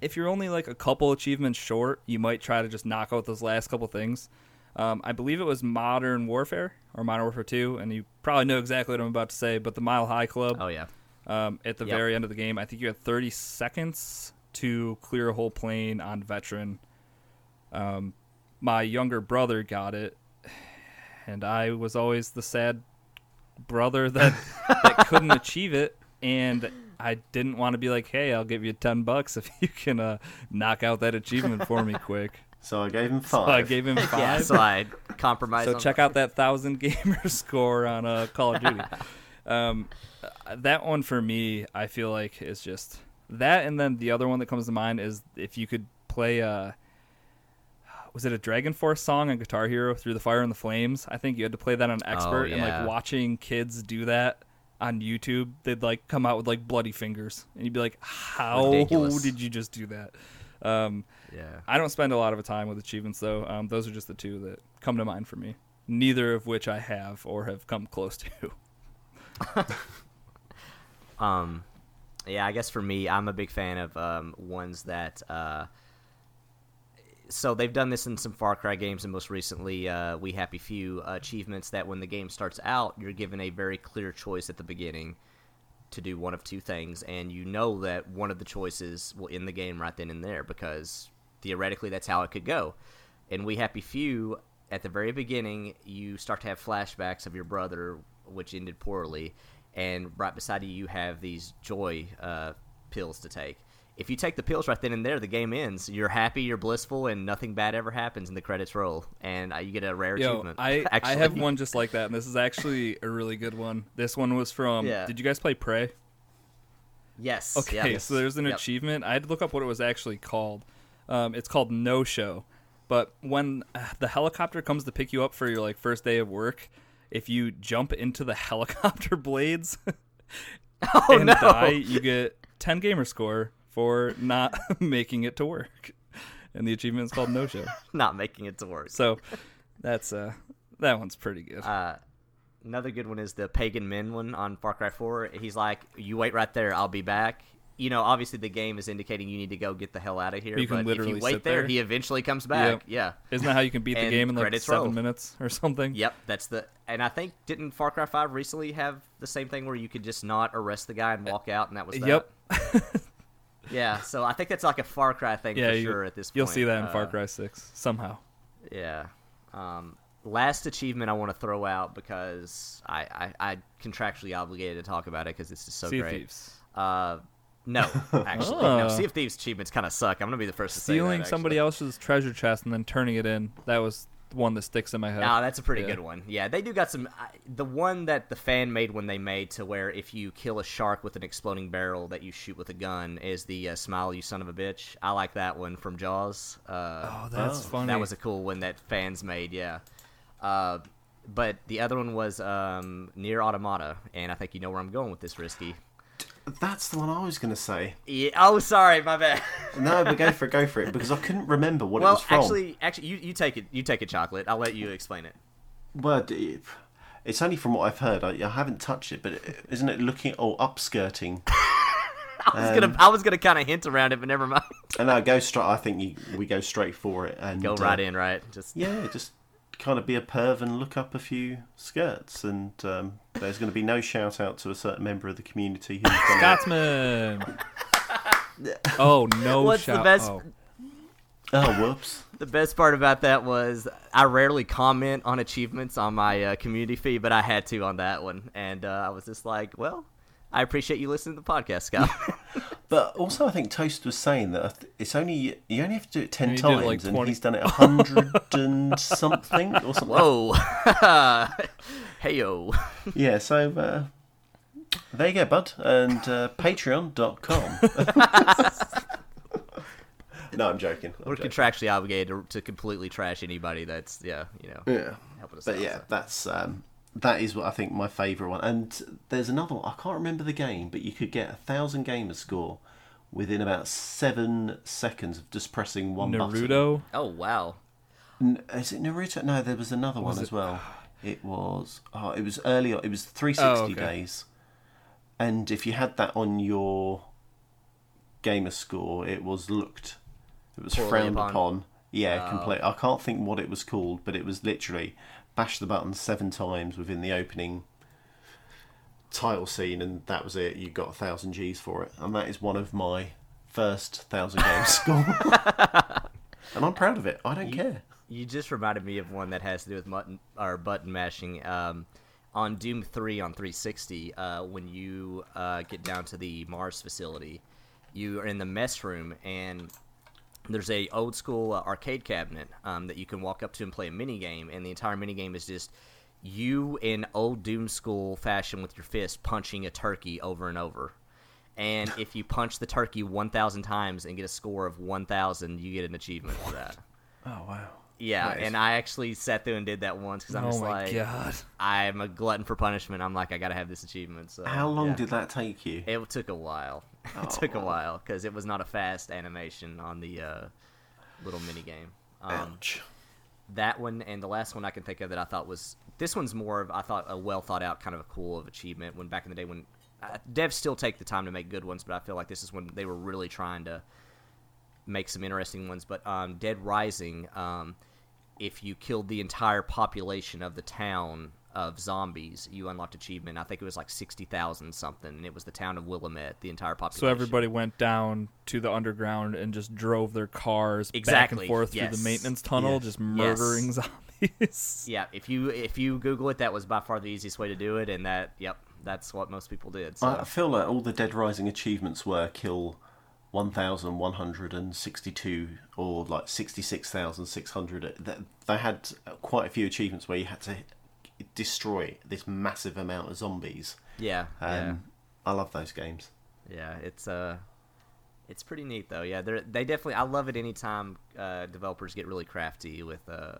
if you're only like a couple achievements short, you might try to just knock out those last couple things. Um, I believe it was Modern Warfare or Modern Warfare 2, and you probably know exactly what I'm about to say, but the Mile High Club Oh yeah. um, at the Yep. very end of the game. I think you had 30 seconds to clear a whole plane on veteran. Um, my younger brother got it, and I was always the sad brother that that couldn't achieve it, and I didn't want to be like, "Hey, I'll give you 10 bucks if you can uh, knock out that achievement for me quick." So I gave him five. So. I gave him five. Yeah. So I compromise. So check out that thousand gamer score on uh, Call of Duty. um, that one for me, I feel like is just that, and then the other one that comes to mind is if you could play. Uh, was it a DragonForce song on Guitar Hero through the Fire and the Flames? I think you had to play that on expert, and yeah. like watching kids do that on YouTube, they'd like come out with like bloody fingers, and you'd be like, "How Ridiculous. did you just do that?" Um, Yeah. I don't spend a lot of time with achievements though. Um, those are just the two that come to mind for me. Neither of which I have or have come close to. Um, yeah, I guess for me, I'm a big fan of um, ones that. Uh, so they've done this in some Far Cry games, and most recently, uh, We Happy Few achievements that when the game starts out, you're given a very clear choice at the beginning to do one of two things, and you know that one of the choices will end the game right then and there because theoretically that's how it could go. In We Happy Few, at the very beginning, you start to have flashbacks of your brother, which ended poorly, and right beside you, you have these joy uh, pills to take. If you take the pills right then and there, the game ends. You're happy, you're blissful, and nothing bad ever happens, and the credits roll, and uh, you get a rare Yo, achievement. I I have one just like that, and this is actually a really good one. This one was from. Yeah. Did you guys play Prey? Yes. Okay, yeah. so there's an Yep. achievement. I had to look up what it was actually called. Um, it's called No Show. But when uh, the helicopter comes to pick you up for your like first day of work, if you jump into the helicopter blades Oh and no! die, you get 10 gamer score for not making it to work. And the achievement is called No Show. Not making it to work. So that's uh that one's pretty good. Uh, another good one is the Pagan Min one on Far Cry 4. He's like, "You wait right there, I'll be back." You know, obviously the game is indicating you need to go get the hell out of here. You can but if literally you wait there, there. he eventually comes back. Yep. Yeah. Isn't that how you can beat the game in like seven roll. minutes or something? Yep, that's the. And I think didn't Far Cry 5 recently have the same thing where you could just not arrest the guy and walk out, and that was that? Yep. Yeah. So I think that's like a Far Cry thing Yeah, for sure at this point. you'll see that in Far Uh, Cry Six somehow. Yeah. Um, last achievement I want to throw out because I, I, I contractually obligated to talk about it because it's just so Sea great. Thieves. Uh, no, actually, no. Oh. Sea of Thieves achievements kind of suck. I'm gonna be the first to say Stealing that. somebody else's treasure chest and then turning it in. That was one that sticks in my head. No, that's a pretty Yeah. good one. Yeah, they do got some. I the one that the fan made when they made to where if you kill a shark with an exploding barrel that you shoot with a gun is the uh, "Smile, you son of a bitch." I like that one from Jaws. Uh, oh, that's Oh. funny. That was a cool one that fans made, yeah. Uh, but the other one was um, Nier Automata, and I think you know where I'm going with this, Risky. That's the one I was going to say. Yeah, oh, sorry, my bad. No, but go for it, go for it, because I couldn't remember what it was from. actually, actually, you, you take it. You take it, chocolate. I'll let you explain it. Well, it's only from what I've heard. I, I haven't touched it, but isn't it looking or upskirting? I was gonna, I was gonna kind of hint around it, but never mind. And I go straight. I think you, we go straight for it and Go uh, right in, right? Just Yeah, just kind of be a perv and look up a few skirts, and um, there's going to be no shout out to a certain member of the community who's gonna, Scotsman. oh no! What's the best- oh. Oh, whoops! The best part about that was I rarely comment on achievements on my uh, community feed, but I had to on that one, and uh, I was just like, "Well, I appreciate you listening to the podcast, Scott." But also, I think Toast was saying that it's only you only have to do it ten And he did it, times, like, and he's done it a hundred and something or something. Whoa, hey yo, Yeah, so uh, there you go, bud, and uh, Patreon.com. no, I'm joking. I'm we're joking. contractually obligated to, to completely trash anybody that's yeah, you know, Yeah. helping us But out. yeah, so. that's um, that is what I think my favourite one. And there's another one. I can't remember the game, but you could get a thousand gamer score within about seven seconds of just pressing one button. Naruto. Oh wow, N- Is it Naruto? No, there was another one as well. It was. Oh, it was earlier. It was 360 Oh, okay. days. And if you had that on your gamer score, it was looked. It was Poorly frowned upon. upon. Yeah, Oh. complete. I can't think what it was called, but it was literally bash the button seven times within the opening title scene, and that was it. You got a thousand G's for it, and that is one of my first thousand games score. and I'm proud of it. I don't care. You just reminded me of one that has to do with mutton or button mashing. Um, on Doom Three on 360, uh, when you uh, get down to the Mars facility, you are in the mess room and there's a old school uh, arcade cabinet um, that you can walk up to and play a mini game, and the entire mini game is just you in old Doom school fashion with your fist punching a turkey over and over. And if you punch the turkey 1,000 times and get a score of 1,000, you get an achievement for that. Oh wow. Yeah, Nice. and I actually sat there and did that once because I'm Oh just my like, god. I'm a glutton for punishment. I'm like, I gotta have this achievement. So How long yeah. did that take you? It took a while. it took a while because it was not a fast animation on the uh, little mini game. Um, Ouch. that one and the last one I can think of that I thought was this one's more of I thought a well thought out kind of a cool of achievement. When back in the day when uh, devs still take the time to make good ones, but I feel like this is when they were really trying to make some interesting ones. But um, Dead Rising, um, if you killed the entire population of the town of zombies, you unlocked achievement. I think it was like sixty thousand something, and it was the town of Willamette, the entire population. So everybody went down to the underground and just drove their cars back and forth through the maintenance tunnel, Yeah. just murdering zombies. Yeah, if you if you Google it, that was by far the easiest way to do it, and that yep, that's what most people did. So I I feel like all the Dead Rising achievements were kill 1,162 or like 66,600. They- They had quite a few achievements where you had to destroy this massive amount of zombies. yeah, Um, yeah, I love those games. yeah. It's uh, it's pretty neat though. Yeah, they they definitely. I love it anytime uh, developers get really crafty with uh,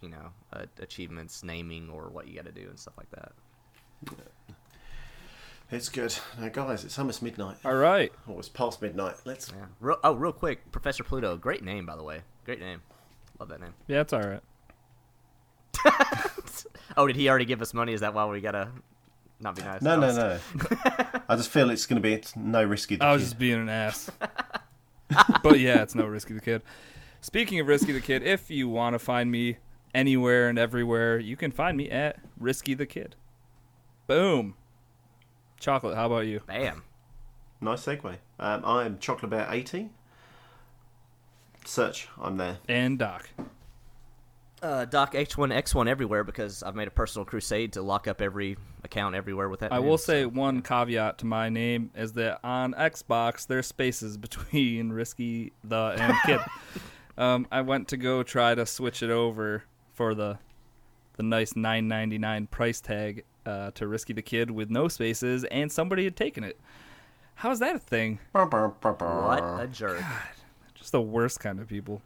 you know, uh, achievements, naming, or what you got to do and stuff like that. It's good. Now, guys, it's almost midnight. All right. Oh, it's past midnight. Let's. Yeah. Real, oh, real quick, Professor Pluto, great name by the way. Great name. Love that name. Yeah, it's all right. Oh, did he already give us money? Is that why we gotta not be nice? No, no, no. I just feel it's going to be it's no risky. The I was kid. just being an ass. but yeah, it's no Risky the Kid. Speaking of Risky the Kid, if you want to find me anywhere and everywhere, you can find me at Risky the Kid. Boom. Chocolate, how about you? Bam. Nice segue. Um, I'm Chocolate Bear 80. Search, I'm there. And Doc. Uh, Doc H1X1 everywhere because I've made a personal crusade to lock up every account everywhere with that. I name, will so- say one caveat to my name is that on Xbox there's spaces between Risky the and Kid. um, I went to go try to switch it over for the the nice 9.99 price tag uh, to Risky the Kid with no spaces, and somebody had taken it. How is that a thing? What a jerk. Just the worst kind of people.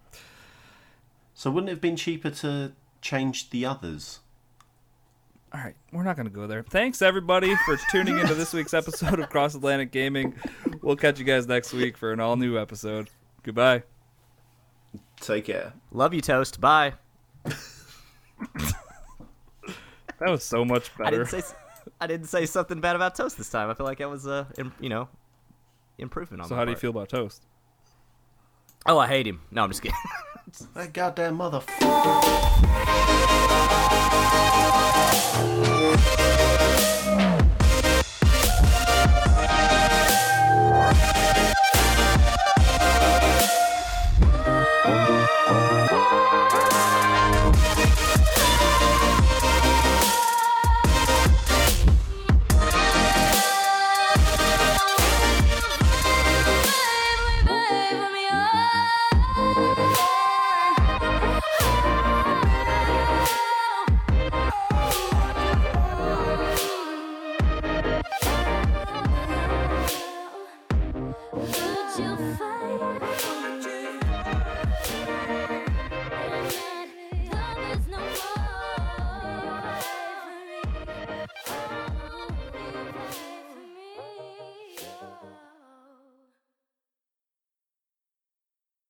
So wouldn't it have been cheaper to change the others? All right, we're not going to go there. Thanks everybody for tuning into this week's episode of Cross Atlantic Gaming. We'll catch you guys next week for an all new episode. Goodbye. Take care. Love you, Toast. Bye. That was so much better. I didn't say, I didn't say something bad about toast this time. I feel like I was uh, a you know improvement on. So how part. do you feel about toast? Oh, I hate him. No, I'm just kidding. that goddamn motherfucker.